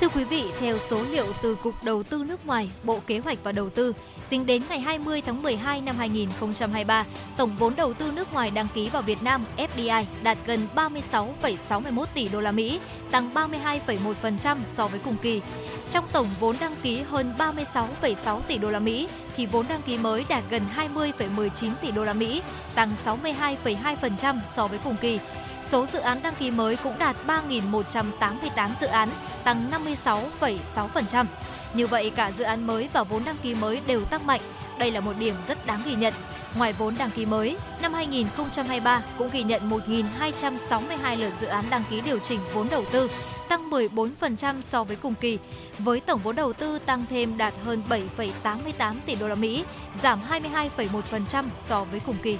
Thưa quý vị, theo số liệu từ Cục Đầu tư nước ngoài, Bộ Kế hoạch và Đầu tư, tính đến ngày 20 tháng 12 năm 2023, tổng vốn đầu tư nước ngoài đăng ký vào Việt Nam FDI đạt gần 36,61 tỷ đô la Mỹ, tăng 32,1% so với cùng kỳ. Trong tổng vốn đăng ký hơn 36,6 tỷ đô la Mỹ thì vốn đăng ký mới đạt gần 20,19 tỷ đô la Mỹ, tăng 62,2% so với cùng kỳ. Số dự án đăng ký mới cũng đạt 3.188 dự án, tăng 56,6%. Như vậy cả dự án mới và vốn đăng ký mới đều tăng mạnh. Đây là một điểm rất đáng ghi nhận. Ngoài vốn đăng ký mới, năm 2023 cũng ghi nhận 1.262 lượt dự án đăng ký điều chỉnh vốn đầu tư, tăng 14% so với cùng kỳ, với tổng vốn đầu tư tăng thêm đạt hơn 7,88 tỷ đô la Mỹ, giảm 22,1% so với cùng kỳ.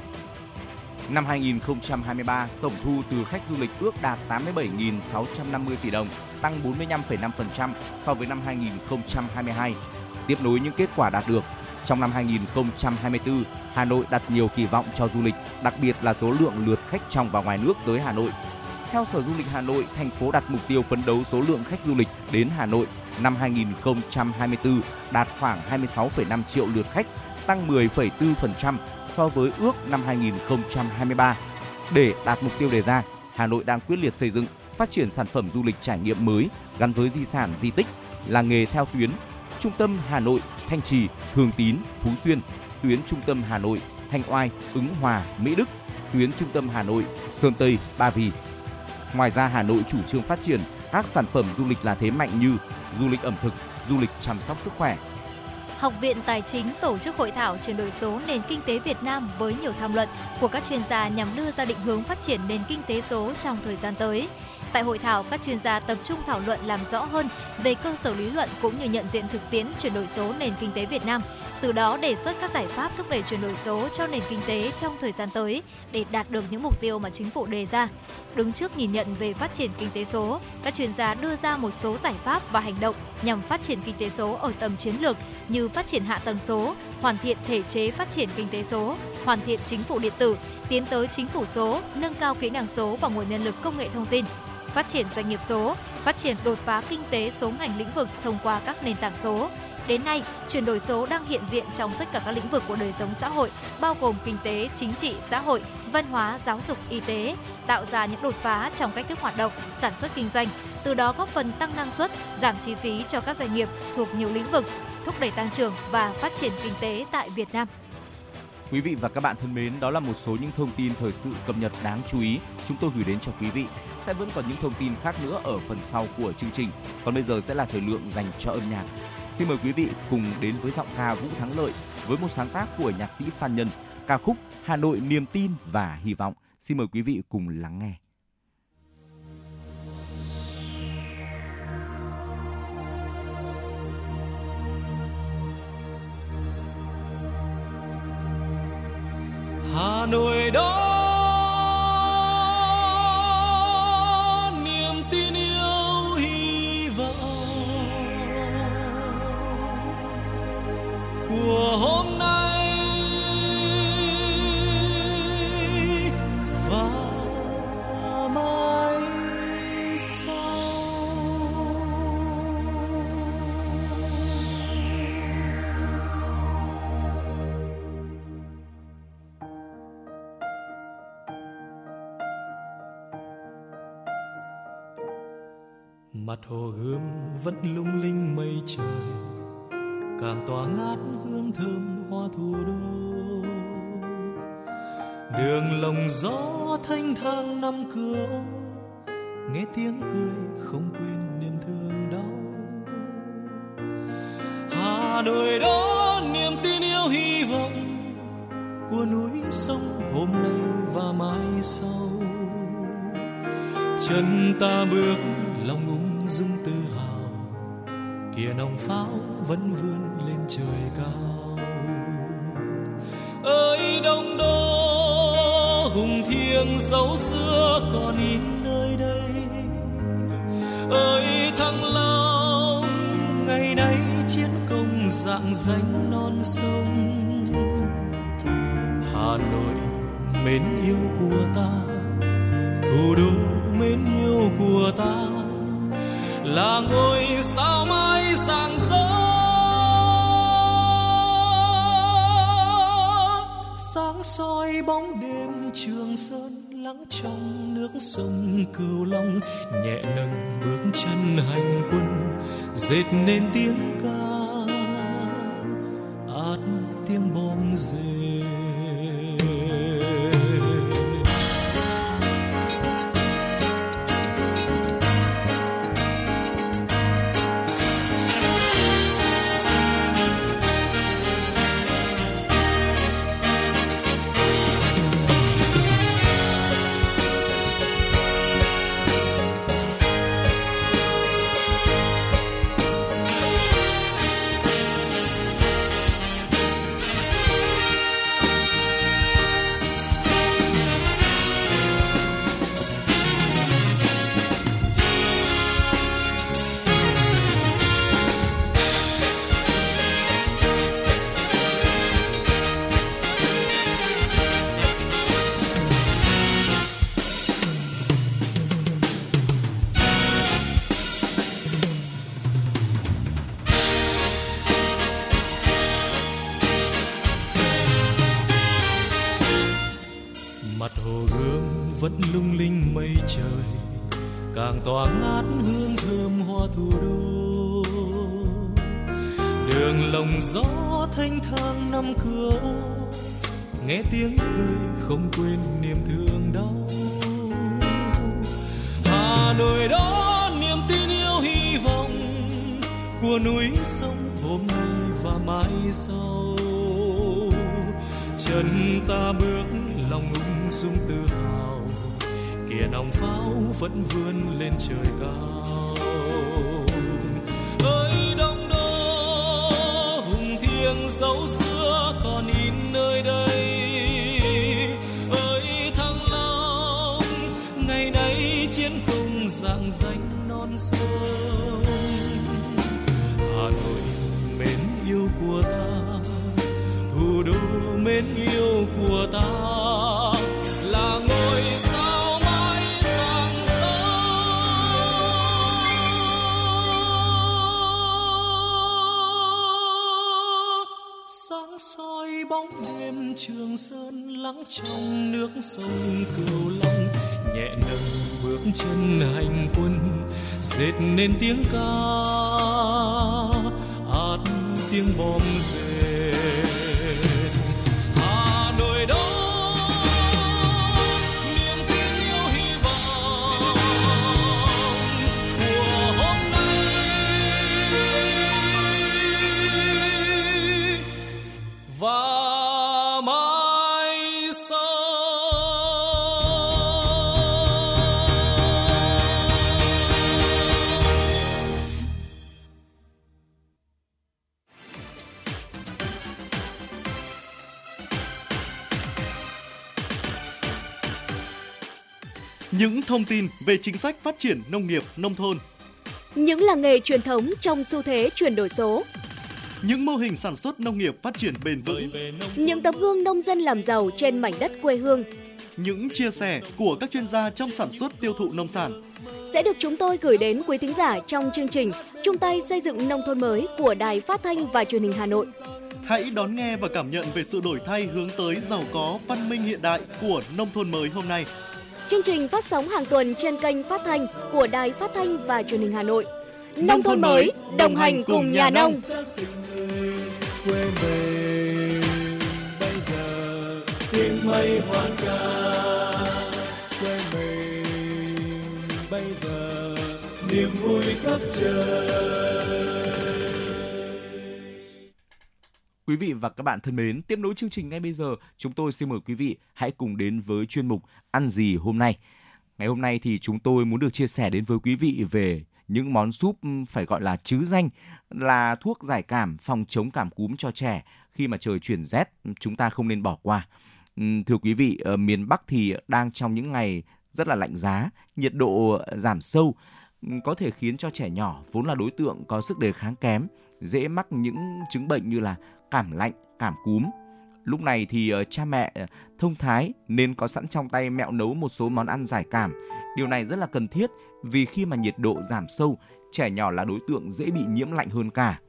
Năm 2023, tổng thu từ khách du lịch ước đạt 87.650 tỷ đồng, tăng 45,5% so với năm 2022. Tiếp nối những kết quả đạt được, trong năm 2024, Hà Nội đặt nhiều kỳ vọng cho du lịch, đặc biệt là số lượng lượt khách trong và ngoài nước tới Hà Nội. Theo Sở Du lịch Hà Nội, thành phố đặt mục tiêu phấn đấu số lượng khách du lịch đến Hà Nội năm 2024 đạt khoảng 26,5 triệu lượt khách, tăng 10,4% so với ước năm 2023. Để đạt mục tiêu đề ra, Hà Nội đang quyết liệt xây dựng, phát triển sản phẩm du lịch trải nghiệm mới gắn với di sản di tích, làng nghề theo tuyến Trung tâm Hà Nội, Thanh Trì, Thường Tín, Phú Xuyên, tuyến Trung tâm Hà Nội, Thanh Oai, Ứng Hòa, Mỹ Đức, tuyến Trung tâm Hà Nội, Sơn Tây, Ba Vì. Ngoài ra Hà Nội chủ trương phát triển các sản phẩm du lịch là thế mạnh như du lịch ẩm thực, du lịch chăm sóc sức khỏe, Học viện Tài chính tổ chức hội thảo chuyển đổi số nền kinh tế Việt Nam với nhiều tham luận của các chuyên gia nhằm đưa ra định hướng phát triển nền kinh tế số trong thời gian tới. Tại hội thảo, các chuyên gia tập trung thảo luận làm rõ hơn về cơ sở lý luận cũng như nhận diện thực tiễn chuyển đổi số nền kinh tế Việt Nam, từ đó đề xuất các giải pháp thúc đẩy chuyển đổi số cho nền kinh tế trong thời gian tới để đạt được những mục tiêu mà chính phủ đề ra. Đứng trước nhìn nhận về phát triển kinh tế số, các chuyên gia đưa ra một số giải pháp và hành động nhằm phát triển kinh tế số ở tầm chiến lược như phát triển hạ tầng số, hoàn thiện thể chế phát triển kinh tế số, hoàn thiện chính phủ điện tử, tiến tới chính phủ số, nâng cao kỹ năng số và nguồn nhân lực công nghệ thông tin, phát triển doanh nghiệp số, phát triển đột phá kinh tế số ngành lĩnh vực thông qua các nền tảng số. Đến nay, chuyển đổi số đang hiện diện trong tất cả các lĩnh vực của đời sống xã hội, bao gồm kinh tế, chính trị, xã hội, văn hóa, giáo dục, y tế, tạo ra những đột phá trong cách thức hoạt động, sản xuất kinh doanh, từ đó góp phần tăng năng suất, giảm chi phí cho các doanh nghiệp thuộc nhiều lĩnh vực, thúc đẩy tăng trưởng và phát triển kinh tế tại Việt Nam. Quý vị và các bạn thân mến, đó là một số những thông tin thời sự cập nhật đáng chú ý chúng tôi gửi đến cho quý vị. Sẽ vẫn còn những thông tin khác nữa ở phần sau của chương trình. Còn bây giờ sẽ là thời lượng dành cho âm nhạc. Xin mời quý vị cùng đến với giọng ca Vũ Thắng Lợi với một sáng tác của nhạc sĩ Phan Nhân, ca khúc Hà Nội niềm tin và hy vọng. Xin mời quý vị cùng lắng nghe. Hà Nội đó niềm tin yêu hy vọng. Của hôm nay hồ gươm vẫn lung linh mây trời, càng tỏa ngát hương thơm hoa thủ đô. Đường lồng gió thanh thang năm cửa, nghe tiếng cười không quên niềm thương đau. Hà nội đó niềm tin yêu hy vọng của núi sông hôm nay và mai sau. Chân ta bước lòng ung dung tự hào. Kia nòng pháo vẫn vươn lên trời cao. Ơi, đông đô, hùng thiêng dấu xưa còn in nơi đây. Ơi, thăng long, ngày nay chiến công dạng danh non sông. Hà nội, mến yêu của ta, thủ đô mến yêu của ta là ngôi sao mai sáng rỡ sáng soi bóng đêm trường sơn lắng trong nước sông cửu long. Nhẹ nâng bước chân hành quân, dệt nên tiếng ca. Át tiếng bom rền càng tỏa ngát hương thơm hoa thủ đô. Đường lồng gió thanh thang năm cửa, nghe tiếng cười không quên niềm thương đau. Hà nội đó niềm tin yêu hy vọng của núi sông hôm nay và mai sau. Chân ta bước lòng pháo vẫn vươn lên trời cao. Ơi đông đô hùng thiêng dấu xưa còn in nơi đây. Trong nước sông cửu long nhẹ nâng bước chân hành quân, dệt nên tiếng ca, hát tiếng bom rền thông tin về chính sách phát triển nông nghiệp nông thôn, Những làng nghề truyền thống trong xu thế chuyển đổi số, những mô hình sản xuất nông nghiệp phát triển bền vững, những tấm gương nông dân làm giàu trên mảnh đất quê hương những chia sẻ của các chuyên gia trong sản xuất tiêu thụ nông sản. sẽ được chúng tôi gửi đến quý thính giả trong chương trình chung tay xây dựng nông thôn mới của Đài Phát thanh và Truyền hình Hà Nội. Hãy đón nghe và cảm nhận về sự đổi thay hướng tới giàu có, văn minh hiện đại của nông thôn mới hôm nay. Chương trình phát sóng hàng tuần trên kênh phát thanh của Đài Phát thanh và Truyền hình Hà Nội. Nông thôn mới, đồng hành cùng nhà nông. ra tình người quê mình bây giờ tiếng mây hoan ca quê mình bây giờ niềm vui khắp trời Quý vị và các bạn thân mến, tiếp nối chương trình ngay bây giờ, chúng tôi xin mời quý vị hãy cùng đến với chuyên mục Ăn gì hôm nay. Ngày hôm nay thì chúng tôi muốn được chia sẻ đến với quý vị về những món súp phải gọi là chứ danh là thuốc giải cảm phòng chống cảm cúm cho trẻ khi mà trời chuyển rét chúng ta không nên bỏ qua. Thưa quý vị, ở miền Bắc thì đang trong những ngày rất là lạnh giá, nhiệt độ giảm sâu có thể khiến cho trẻ nhỏ vốn là đối tượng có sức đề kháng kém dễ mắc những chứng bệnh như là cảm lạnh, cảm cúm. Lúc này thì ờ, cha mẹ ờ, thông thái nên có sẵn trong tay mẹo nấu một số món ăn giải cảm. Điều này rất là cần thiết vì khi mà nhiệt độ giảm sâu, trẻ nhỏ là đối tượng dễ bị nhiễm lạnh hơn cả.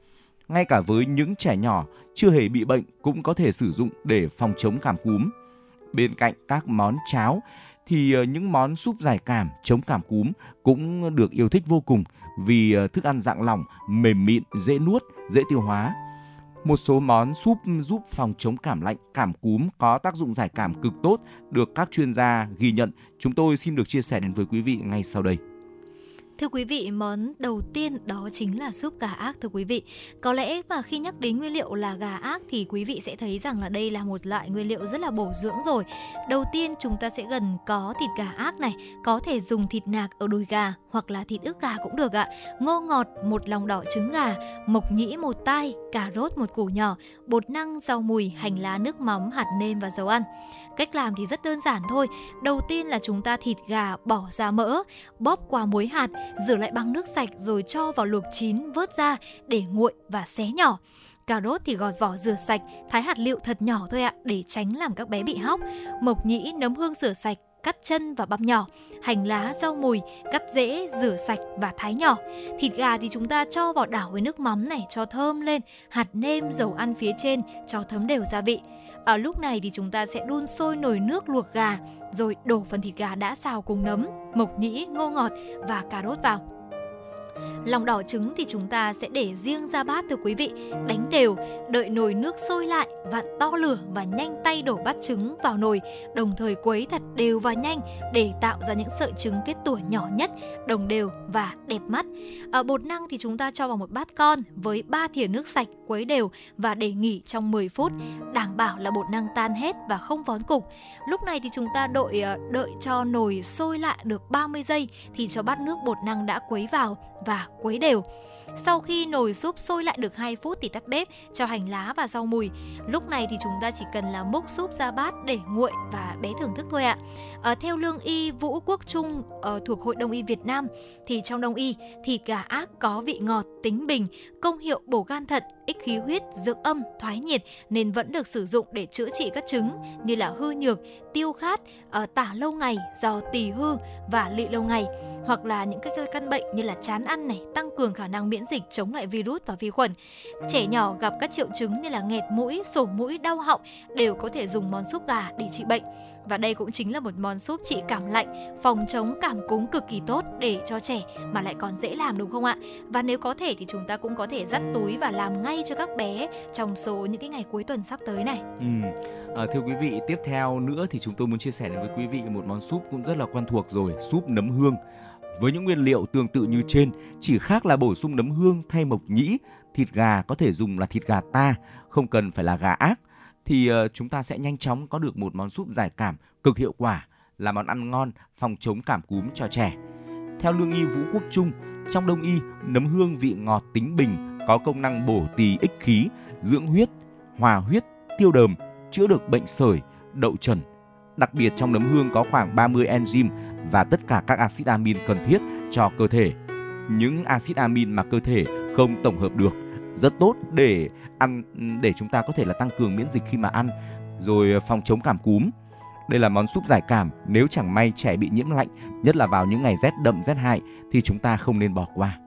Ngay cả với những trẻ nhỏ chưa hề bị bệnh cũng có thể sử dụng để phòng chống cảm cúm. Bên cạnh các món cháo thì ờ, những món súp giải cảm chống cảm cúm cũng được yêu thích vô cùng vì thức ăn dạng lỏng, mềm mịn, dễ nuốt, dễ tiêu hóa một số món súp giúp phòng chống cảm lạnh, cảm cúm có tác dụng giải cảm cực tốt được các chuyên gia ghi nhận. Chúng tôi xin được chia sẻ đến với quý vị ngay sau đây. Thưa quý vị, món đầu tiên đó chính là súp gà ác thưa quý vị. Có lẽ mà khi nhắc đến nguyên liệu là gà ác thì quý vị sẽ thấy rằng là đây là một loại nguyên liệu rất là bổ dưỡng rồi. Đầu tiên chúng ta sẽ gần có thịt gà ác này, có thể dùng thịt nạc ở đùi gà hoặc là thịt ức gà cũng được ạ. Ngô ngọt một lòng đỏ trứng gà, mộc nhĩ một tai, cà rốt một củ nhỏ, bột năng, rau mùi, hành lá, nước mắm, hạt nêm và dầu ăn. Cách làm thì rất đơn giản thôi. Đầu tiên là chúng ta thịt gà bỏ ra mỡ, bóp qua muối hạt, rửa lại bằng nước sạch rồi cho vào luộc chín vớt ra để nguội và xé nhỏ. Cà rốt thì gọt vỏ rửa sạch, thái hạt liệu thật nhỏ thôi ạ để tránh làm các bé bị hóc. Mộc nhĩ nấm hương rửa sạch, cắt chân và băm nhỏ, hành lá, rau mùi, cắt rễ, rửa sạch và thái nhỏ. Thịt gà thì chúng ta cho vào đảo với nước mắm này cho thơm lên, hạt nêm, dầu ăn phía trên cho thấm đều gia vị. Ở lúc này thì chúng ta sẽ đun sôi nồi nước luộc gà, rồi đổ phần thịt gà đã xào cùng nấm, mộc nhĩ, ngô ngọt và cà rốt vào. Lòng đỏ trứng thì chúng ta sẽ để riêng ra bát thưa quý vị, đánh đều, đợi nồi nước sôi lại, vặn to lửa và nhanh tay đổ bát trứng vào nồi, đồng thời quấy thật đều và nhanh để tạo ra những sợi trứng kết tủa nhỏ nhất, đồng đều và đẹp mắt. Ở bột năng thì chúng ta cho vào một bát con với 3 thìa nước sạch quấy đều và để nghỉ trong 10 phút, đảm bảo là bột năng tan hết và không vón cục. Lúc này thì chúng ta đợi ờ, đợi cho nồi sôi lại được 30 giây thì cho bát nước bột năng đã quấy vào và quấy đều. Sau khi nồi súp sôi lại được 2 phút thì tắt bếp, cho hành lá và rau mùi. Lúc này thì chúng ta chỉ cần là múc súp ra bát để nguội và bé thưởng thức thôi ạ. À, theo lương y Vũ Quốc Trung uh, thuộc Hội Đông y Việt Nam thì trong Đông y thịt gà ác có vị ngọt, tính bình, công hiệu bổ gan thận, ích khí huyết, dưỡng âm, thoái nhiệt nên vẫn được sử dụng để chữa trị các chứng như là hư nhược, tiêu khát, ờ, tả lâu ngày do tỳ hư và lị lâu ngày hoặc là những các căn bệnh như là chán ăn này, tăng cường khả năng miễn dịch chống lại virus và vi khuẩn. Trẻ nhỏ gặp các triệu chứng như là nghẹt mũi, sổ mũi, đau họng đều có thể dùng món súp gà để trị bệnh. Và đây cũng chính là một món súp trị cảm lạnh, phòng chống cảm cúm cực kỳ tốt để cho trẻ mà lại còn dễ làm đúng không ạ? Và nếu có thể thì chúng ta cũng có thể dắt túi và làm ngay cho các bé trong số những cái ngày cuối tuần sắp tới này. Ừ. À, thưa quý vị, tiếp theo nữa thì chúng tôi muốn chia sẻ đến với quý vị một món súp cũng rất là quen thuộc rồi, súp nấm hương. Với những nguyên liệu tương tự như trên, chỉ khác là bổ sung nấm hương thay mộc nhĩ, thịt gà có thể dùng là thịt gà ta, không cần phải là gà ác thì ờ, chúng ta sẽ nhanh chóng có được một món súp giải cảm cực hiệu quả là món ăn ngon phòng chống cảm cúm cho trẻ. Theo lương y Vũ Quốc Trung, trong đông y, nấm hương vị ngọt tính bình có công năng bổ tỳ ích khí, dưỡng huyết, hòa huyết, tiêu đờm, chữa được bệnh sởi, đậu trần. Đặc biệt trong nấm hương có khoảng 30 enzyme và tất cả các axit amin cần thiết cho cơ thể. Những axit amin mà cơ thể không tổng hợp được rất tốt để ăn để chúng ta có thể là tăng cường miễn dịch khi mà ăn rồi ờ, phòng chống cảm cúm. Đây là món súp giải cảm nếu chẳng may trẻ bị nhiễm lạnh, nhất là vào những ngày rét đậm rét hại thì chúng ta không nên bỏ qua.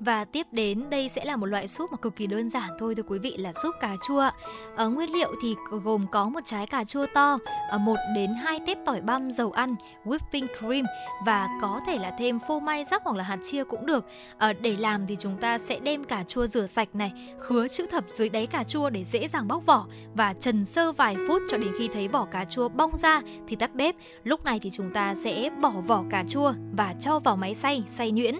Và tiếp đến đây sẽ là một loại súp mà cực kỳ đơn giản thôi thưa quý vị là súp cà chua. Ở nguyên liệu thì gồm có một trái cà chua to, ở một đến hai tép tỏi băm, dầu ăn, whipping cream và có thể là thêm phô mai rắc hoặc là hạt chia cũng được. Ở để làm thì chúng ta sẽ đem cà chua rửa sạch này, khứa chữ thập dưới đáy cà chua để dễ dàng bóc vỏ và trần sơ vài phút cho đến khi thấy vỏ cà chua bong ra thì tắt bếp. Lúc này thì chúng ta sẽ bỏ vỏ cà chua và cho vào máy xay, xay nhuyễn.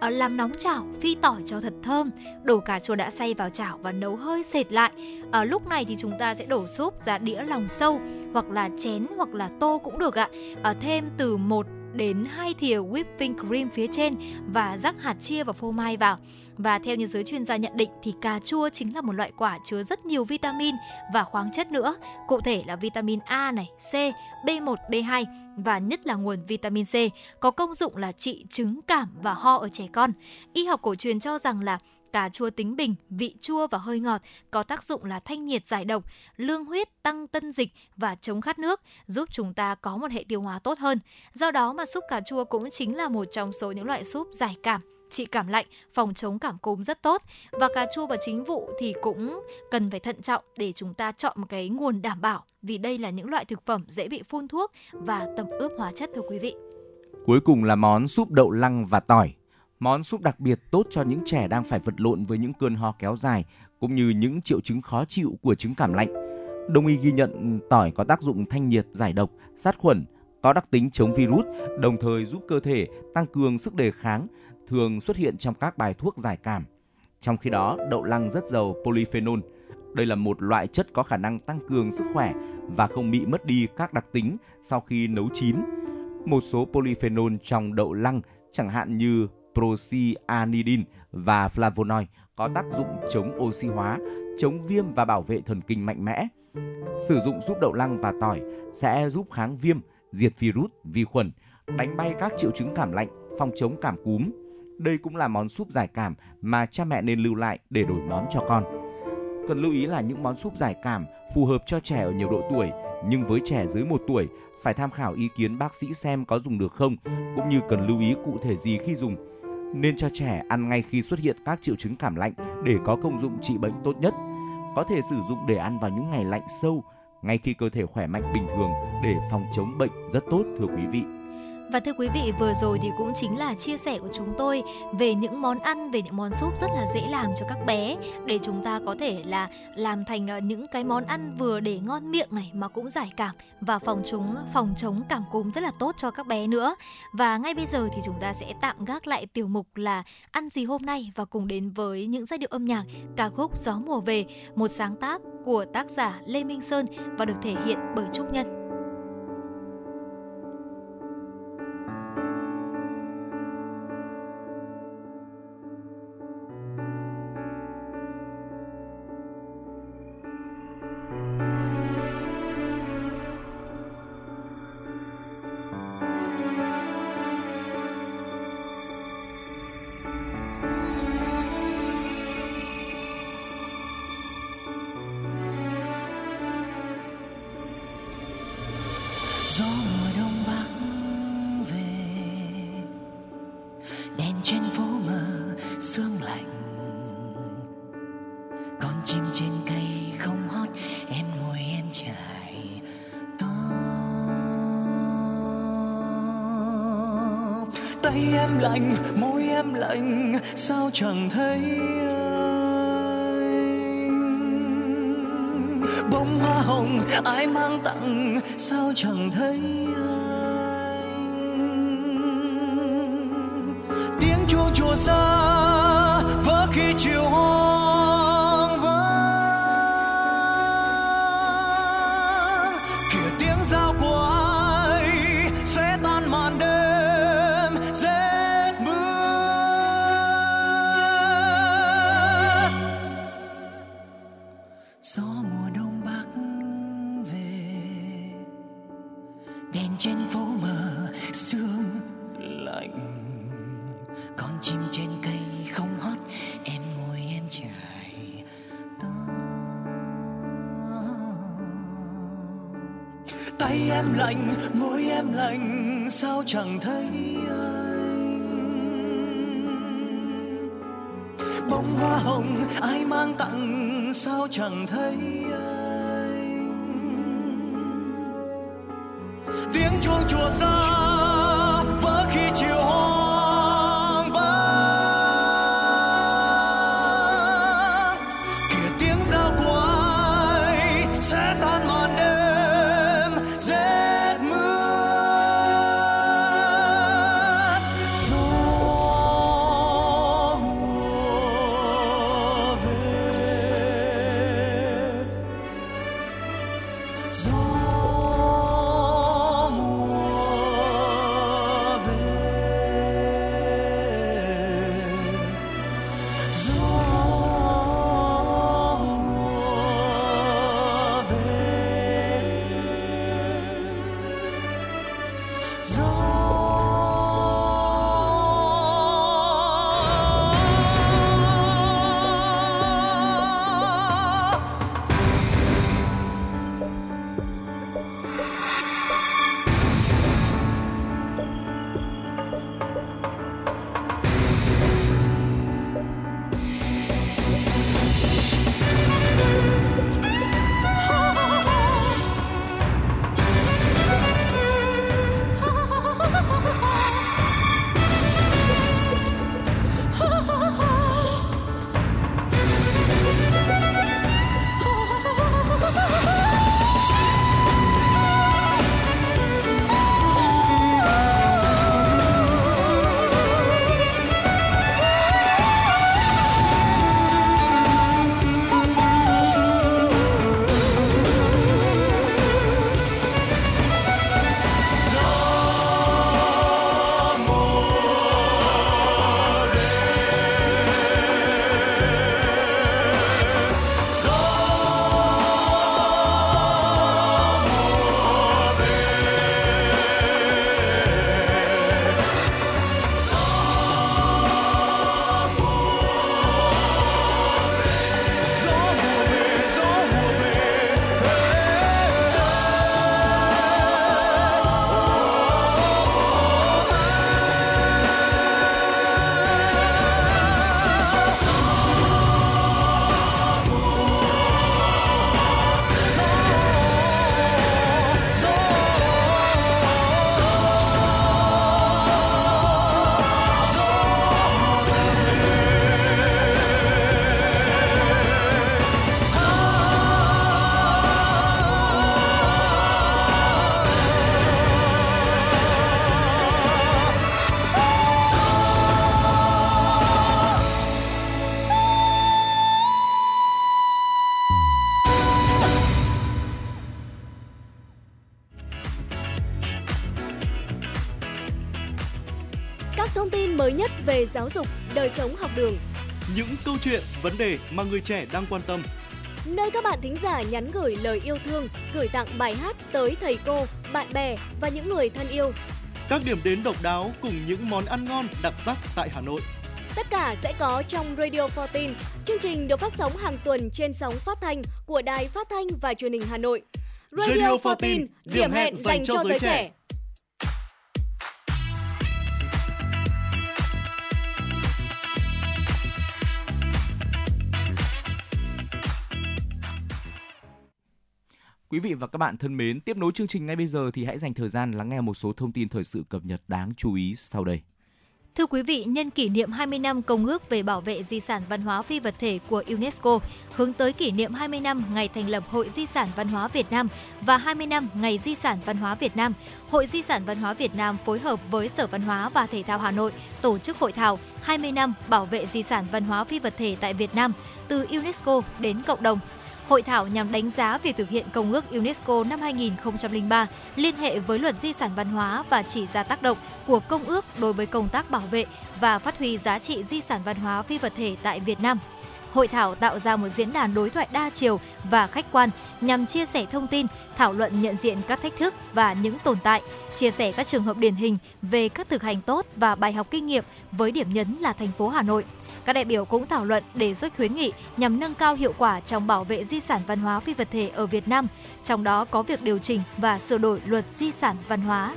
Ở làm nóng chảo, phi tỏi cho thật thơm, đổ cà chua đã xay vào chảo và nấu hơi sệt lại. Ở lúc này thì chúng ta sẽ đổ súp ra đĩa lòng sâu hoặc là chén hoặc là tô cũng được ạ. Ở thêm từ 1 đến 2 thìa whipping cream phía trên và rắc hạt chia và phô mai vào. Và theo như giới chuyên gia nhận định thì cà chua chính là một loại quả chứa rất nhiều vitamin và khoáng chất nữa, cụ thể là vitamin A này, C, B1, B2 và nhất là nguồn vitamin C có công dụng là trị chứng cảm và ho ở trẻ con. Y học cổ truyền cho rằng là cà chua tính bình, vị chua và hơi ngọt, có tác dụng là thanh nhiệt giải độc, lương huyết, tăng tân dịch và chống khát nước, giúp chúng ta có một hệ tiêu hóa tốt hơn. Do đó mà súp cà chua cũng chính là một trong số những loại súp giải cảm trị cảm lạnh, phòng chống cảm cúm rất tốt. Và cà chua và chính vụ thì cũng cần phải thận trọng để chúng ta chọn một cái nguồn đảm bảo vì đây là những loại thực phẩm dễ bị phun thuốc và tẩm ướp hóa chất thưa quý vị. Cuối cùng là món súp đậu lăng và tỏi. Món súp đặc biệt tốt cho những trẻ đang phải vật lộn với những cơn ho kéo dài cũng như những triệu chứng khó chịu của chứng cảm lạnh. Đông y ghi nhận tỏi có tác dụng thanh nhiệt, giải độc, sát khuẩn, có đặc tính chống virus, đồng thời giúp cơ thể tăng cường sức đề kháng, thường xuất hiện trong các bài thuốc giải cảm. Trong khi đó, đậu lăng rất giàu polyphenol. Đây là một loại chất có khả năng tăng cường sức khỏe và không bị mất đi các đặc tính sau khi nấu chín. Một số polyphenol trong đậu lăng chẳng hạn như procyanidin và flavonoid có tác dụng chống oxy hóa, chống viêm và bảo vệ thần kinh mạnh mẽ. Sử dụng giúp đậu lăng và tỏi sẽ giúp kháng viêm, diệt virus, vi khuẩn, đánh bay các triệu chứng cảm lạnh, phòng chống cảm cúm. Đây cũng là món súp giải cảm mà cha mẹ nên lưu lại để đổi món cho con. Cần lưu ý là những món súp giải cảm phù hợp cho trẻ ở nhiều độ tuổi, nhưng với trẻ dưới 1 tuổi phải tham khảo ý kiến bác sĩ xem có dùng được không, cũng như cần lưu ý cụ thể gì khi dùng. Nên cho trẻ ăn ngay khi xuất hiện các triệu chứng cảm lạnh để có công dụng trị bệnh tốt nhất. Có thể sử dụng để ăn vào những ngày lạnh sâu, ngay khi cơ thể khỏe mạnh bình thường để phòng chống bệnh rất tốt thưa quý vị. Và thưa quý vị, vừa rồi thì cũng chính là chia sẻ của chúng tôi về những món ăn, về những món súp rất là dễ làm cho các bé để chúng ta có thể là làm thành ờ, những cái món ăn vừa để ngon miệng này mà cũng giải cảm và phòng chống phòng chống cảm cúm rất là tốt cho các bé nữa. Và ngay bây giờ thì chúng ta sẽ tạm gác lại tiểu mục là ăn gì hôm nay và cùng đến với những giai điệu âm nhạc ca khúc Gió mùa về, một sáng tác của tác giả Lê Minh Sơn và được thể hiện bởi Trúc Nhân. Con chim trên cây không hót, em ngồi em trải tóc. Tay em lạnh, môi em lạnh, sao chẳng thấy anh? Bông hoa hồng, ai mang tặng, sao chẳng thấy anh giáo dục, đời sống học đường, Những câu chuyện, vấn đề mà người trẻ đang quan tâm. nơi các bạn thính giả nhắn gửi lời yêu thương, gửi tặng bài hát tới thầy cô, bạn bè và những người thân yêu. Các điểm đến độc đáo cùng những món ăn ngon đặc sắc tại Hà Nội. Tất cả sẽ có trong Radio 14. Chương trình được phát sóng hàng tuần trên sóng phát thanh của Đài Phát thanh và Truyền hình Hà Nội. Radio 14, điểm hẹn dành cho giới trẻ. Quý vị và các bạn thân mến, tiếp nối chương trình ngay bây giờ thì hãy dành thời gian lắng nghe một số thông tin thời sự cập nhật đáng chú ý sau đây. Thưa quý vị, nhân kỷ niệm 20 năm Công ước về bảo vệ di sản văn hóa phi vật thể của UNESCO, hướng tới kỷ niệm 20 năm ngày thành lập Hội Di sản Văn hóa Việt Nam và 20 năm Ngày Di sản Văn hóa Việt Nam, Hội Di sản Văn hóa Việt Nam phối hợp với Sở Văn hóa và Thể thao Hà Nội tổ chức hội thảo 20 năm bảo vệ di sản văn hóa phi vật thể tại Việt Nam từ UNESCO đến cộng đồng. Hội thảo nhằm đánh giá việc thực hiện Công ước UNESCO năm 2003 liên hệ với luật di sản văn hóa và chỉ ra tác động của Công ước đối với công tác bảo vệ và phát huy giá trị di sản văn hóa phi vật thể tại Việt Nam. Hội thảo tạo ra một diễn đàn đối thoại đa chiều và khách quan nhằm chia sẻ thông tin, thảo luận nhận diện các thách thức và những tồn tại, chia sẻ các trường hợp điển hình về các thực hành tốt và bài học kinh nghiệm với điểm nhấn là thành phố Hà Nội. Các đại biểu cũng thảo luận đề xuất khuyến nghị nhằm nâng cao hiệu quả trong bảo vệ di sản văn hóa phi vật thể ở Việt Nam, trong đó có việc điều chỉnh và sửa đổi luật di sản văn hóa.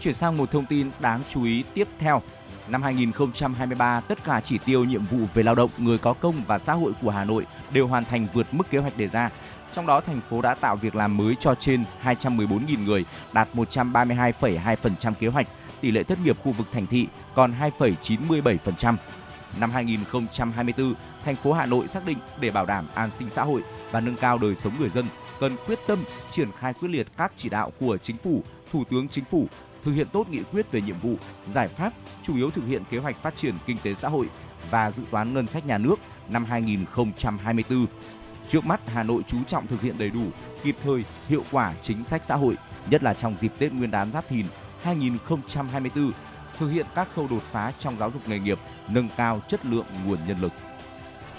Chuyển sang một thông tin đáng chú ý tiếp theo. Năm 2023, tất cả chỉ tiêu nhiệm vụ về lao động, người có công và xã hội của Hà Nội đều hoàn thành vượt mức kế hoạch đề ra. Trong đó, thành phố đã tạo việc làm mới cho trên 214.000 người, đạt 132,2% kế hoạch. Tỷ lệ thất nghiệp khu vực thành thị còn 2,97%. Năm 2024, thành phố Hà Nội xác định để bảo đảm an sinh xã hội và nâng cao đời sống người dân, cần quyết tâm triển khai quyết liệt các chỉ đạo của chính phủ, Thủ tướng Chính phủ thực hiện tốt nghị quyết về nhiệm vụ, giải pháp, chủ yếu thực hiện kế hoạch phát triển kinh tế xã hội và dự toán ngân sách nhà nước năm 2024. Trước mắt, Hà Nội chú trọng thực hiện đầy đủ, kịp thời, hiệu quả chính sách xã hội, nhất là trong dịp Tết Nguyên đán Giáp Thìn 2024, thực hiện các khâu đột phá trong giáo dục nghề nghiệp, nâng cao chất lượng nguồn nhân lực.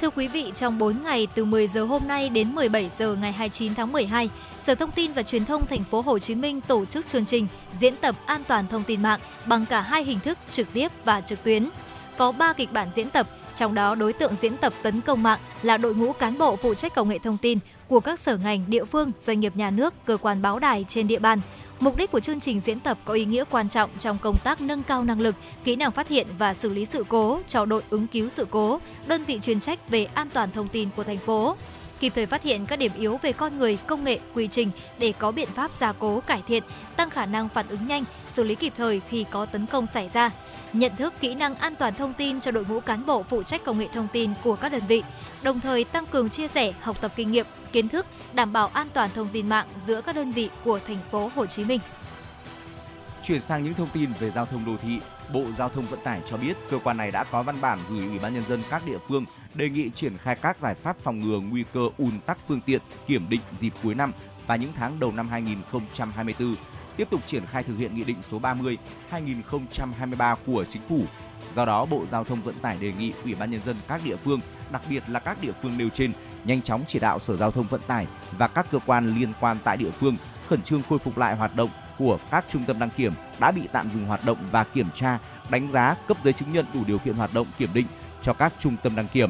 Thưa quý vị, trong 4 ngày từ 10 giờ hôm nay đến 17 giờ ngày 29 tháng 12, Sở Thông tin và Truyền thông Thành phố Hồ Chí Minh tổ chức chương trình diễn tập an toàn thông tin mạng bằng cả hai hình thức trực tiếp và trực tuyến. Có 3 kịch bản diễn tập, trong đó đối tượng diễn tập tấn công mạng là đội ngũ cán bộ phụ trách công nghệ thông tin của các sở ngành, địa phương, doanh nghiệp nhà nước, cơ quan báo đài trên địa bàn. Mục đích của chương trình diễn tập có ý nghĩa quan trọng trong công tác nâng cao năng lực, kỹ năng phát hiện và xử lý sự cố cho đội ứng cứu sự cố, đơn vị chuyên trách về an toàn thông tin của thành phố kịp thời phát hiện các điểm yếu về con người, công nghệ, quy trình để có biện pháp gia cố cải thiện, tăng khả năng phản ứng nhanh, xử lý kịp thời khi có tấn công xảy ra. Nhận thức kỹ năng an toàn thông tin cho đội ngũ cán bộ phụ trách công nghệ thông tin của các đơn vị, đồng thời tăng cường chia sẻ, học tập kinh nghiệm, kiến thức, đảm bảo an toàn thông tin mạng giữa các đơn vị của thành phố Hồ Chí Minh. Chuyển sang những thông tin về giao thông đô thị, Bộ Giao thông Vận tải cho biết cơ quan này đã có văn bản gửi Ủy ban nhân dân các địa phương đề nghị triển khai các giải pháp phòng ngừa nguy cơ ùn tắc phương tiện kiểm định dịp cuối năm và những tháng đầu năm 2024, tiếp tục triển khai thực hiện Nghị định số 30 2023 của Chính phủ. Do đó, Bộ Giao thông Vận tải đề nghị Ủy ban nhân dân các địa phương, đặc biệt là các địa phương nêu trên, nhanh chóng chỉ đạo Sở Giao thông Vận tải và các cơ quan liên quan tại địa phương khẩn trương khôi phục lại hoạt động của các trung tâm đăng kiểm đã bị tạm dừng hoạt động và kiểm tra, đánh giá cấp giấy chứng nhận đủ điều kiện hoạt động kiểm định cho các trung tâm đăng kiểm.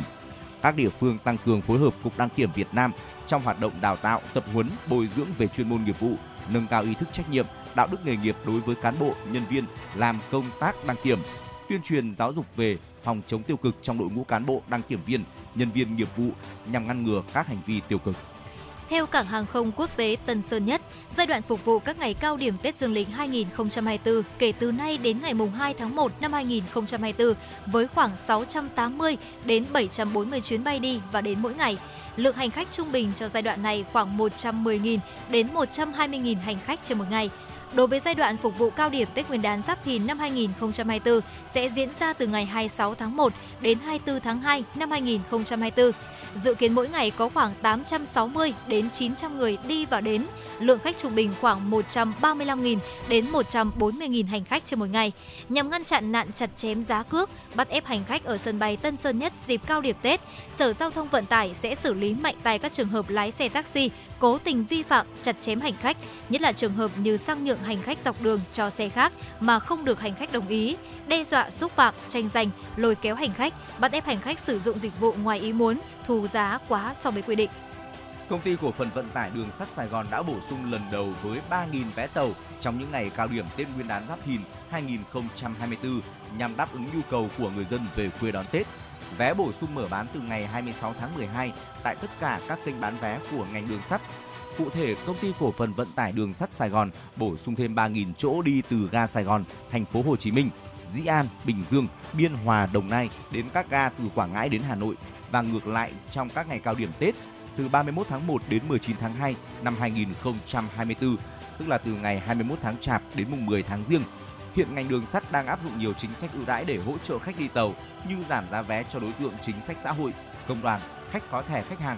Các địa phương tăng cường phối hợp Cục Đăng kiểm Việt Nam trong hoạt động đào tạo, tập huấn, bồi dưỡng về chuyên môn nghiệp vụ, nâng cao ý thức trách nhiệm, đạo đức nghề nghiệp đối với cán bộ, nhân viên làm công tác đăng kiểm, tuyên truyền giáo dục về phòng chống tiêu cực trong đội ngũ cán bộ đăng kiểm viên, nhân viên nghiệp vụ nhằm ngăn ngừa các hành vi tiêu cực. Theo Cảng hàng không quốc tế Tân Sơn Nhất, giai đoạn phục vụ các ngày cao điểm Tết Dương lịch 2024 kể từ nay đến ngày mùng 2 tháng 1 năm 2024 với khoảng 680 đến 740 chuyến bay đi và đến mỗi ngày. Lượng hành khách trung bình cho giai đoạn này khoảng 110.000 đến 120.000 hành khách trên một ngày. Đối với giai đoạn phục vụ cao điểm Tết Nguyên đán Giáp Thìn năm 2024 sẽ diễn ra từ ngày 26 tháng 1 đến 24 tháng 2 năm 2024. Dự kiến mỗi ngày có khoảng 860 đến 900 người đi và đến, lượng khách trung bình khoảng 135.000 đến 140.000 hành khách trên một ngày. Nhằm ngăn chặn nạn chặt chém giá cước, bắt ép hành khách ở sân bay Tân Sơn Nhất dịp cao điểm Tết, Sở Giao thông Vận tải sẽ xử lý mạnh tay các trường hợp lái xe taxi cố tình vi phạm chặt chém hành khách, nhất là trường hợp như sang nhượng hành khách dọc đường cho xe khác mà không được hành khách đồng ý, đe dọa xúc phạm, tranh giành, lôi kéo hành khách, bắt ép hành khách sử dụng dịch vụ ngoài ý muốn, thu giá quá so với quy định. Công ty cổ phần vận tải đường sắt Sài Gòn đã bổ sung lần đầu với 3.000 vé tàu trong những ngày cao điểm Tết Nguyên đán Giáp Thìn 2024 nhằm đáp ứng nhu cầu của người dân về quê đón Tết. Vé bổ sung mở bán từ ngày 26 tháng 12 tại tất cả các kênh bán vé của ngành đường sắt. Cụ thể, công ty cổ phần vận tải đường sắt Sài Gòn bổ sung thêm 3.000 chỗ đi từ ga Sài Gòn, thành phố Hồ Chí Minh, Dĩ An, Bình Dương, Biên Hòa, Đồng Nai đến các ga từ Quảng Ngãi đến Hà Nội và ngược lại trong các ngày cao điểm Tết từ 31 tháng 1 đến 19 tháng 2 năm 2024, tức là từ ngày 21 tháng Chạp đến mùng 10 tháng Giêng. Hiện ngành đường sắt đang áp dụng nhiều chính sách ưu đãi để hỗ trợ khách đi tàu như giảm giá vé cho đối tượng chính sách xã hội, công đoàn, khách có thẻ khách hàng.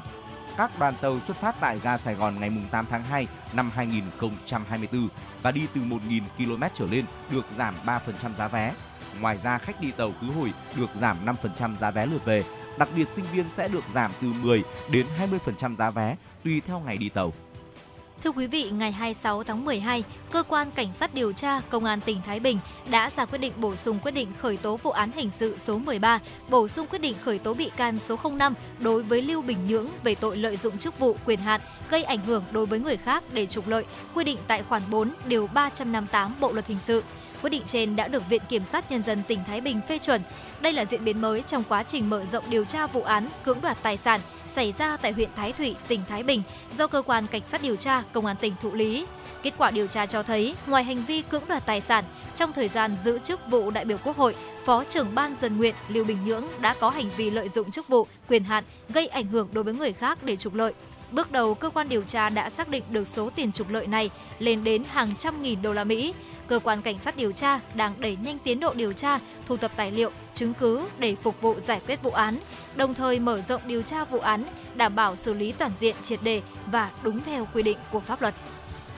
Các đoàn tàu xuất phát tại ga Sài Gòn ngày 8 tháng 2 năm 2024 và đi từ 1.000 km trở lên được giảm 3% giá vé. Ngoài ra, khách đi tàu khứ hồi được giảm 5% giá vé lượt về Đặc biệt sinh viên sẽ được giảm từ 10 đến 20% giá vé tùy theo ngày đi tàu. Thưa quý vị, ngày 26 tháng 12, cơ quan cảnh sát điều tra Công an tỉnh Thái Bình đã ra quyết định bổ sung quyết định khởi tố vụ án hình sự số 13, bổ sung quyết định khởi tố bị can số 05 đối với Lưu Bình Nhưỡng về tội lợi dụng chức vụ quyền hạn gây ảnh hưởng đối với người khác để trục lợi, quy định tại khoản 4 điều 358 Bộ luật hình sự. Quyết định trên đã được Viện Kiểm sát Nhân dân tỉnh Thái Bình phê chuẩn. Đây là diễn biến mới trong quá trình mở rộng điều tra vụ án cưỡng đoạt tài sản xảy ra tại huyện Thái Thụy, tỉnh Thái Bình do cơ quan cảnh sát điều tra công an tỉnh thụ lý. Kết quả điều tra cho thấy, ngoài hành vi cưỡng đoạt tài sản, trong thời gian giữ chức vụ đại biểu Quốc hội, Phó trưởng ban dân nguyện Lưu Bình Nhưỡng đã có hành vi lợi dụng chức vụ, quyền hạn gây ảnh hưởng đối với người khác để trục lợi. Bước đầu, cơ quan điều tra đã xác định được số tiền trục lợi này lên đến hàng trăm nghìn đô la Mỹ. Cơ quan cảnh sát điều tra đang đẩy nhanh tiến độ điều tra, thu thập tài liệu, chứng cứ để phục vụ giải quyết vụ án, đồng thời mở rộng điều tra vụ án, đảm bảo xử lý toàn diện triệt đề và đúng theo quy định của pháp luật.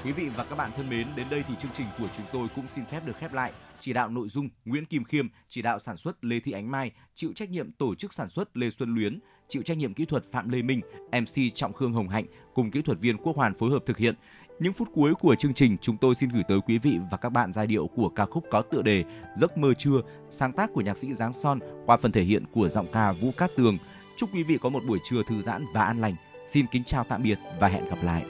Quý vị và các bạn thân mến, đến đây thì chương trình của chúng tôi cũng xin phép được khép lại. Chỉ đạo nội dung Nguyễn Kim Khiêm, chỉ đạo sản xuất Lê Thị Ánh Mai, chịu trách nhiệm tổ chức sản xuất Lê Xuân Luyến, chịu trách nhiệm kỹ thuật Phạm Lê Minh, MC Trọng Khương Hồng Hạnh cùng kỹ thuật viên Quốc Hoàn phối hợp thực hiện. Những phút cuối của chương trình, chúng tôi xin gửi tới quý vị và các bạn giai điệu của ca khúc có tựa đề Giấc mơ trưa, sáng tác của nhạc sĩ Giáng Son qua phần thể hiện của giọng ca Vũ Cát Tường. Chúc quý vị có một buổi trưa thư giãn và an lành. Xin kính chào tạm biệt và hẹn gặp lại.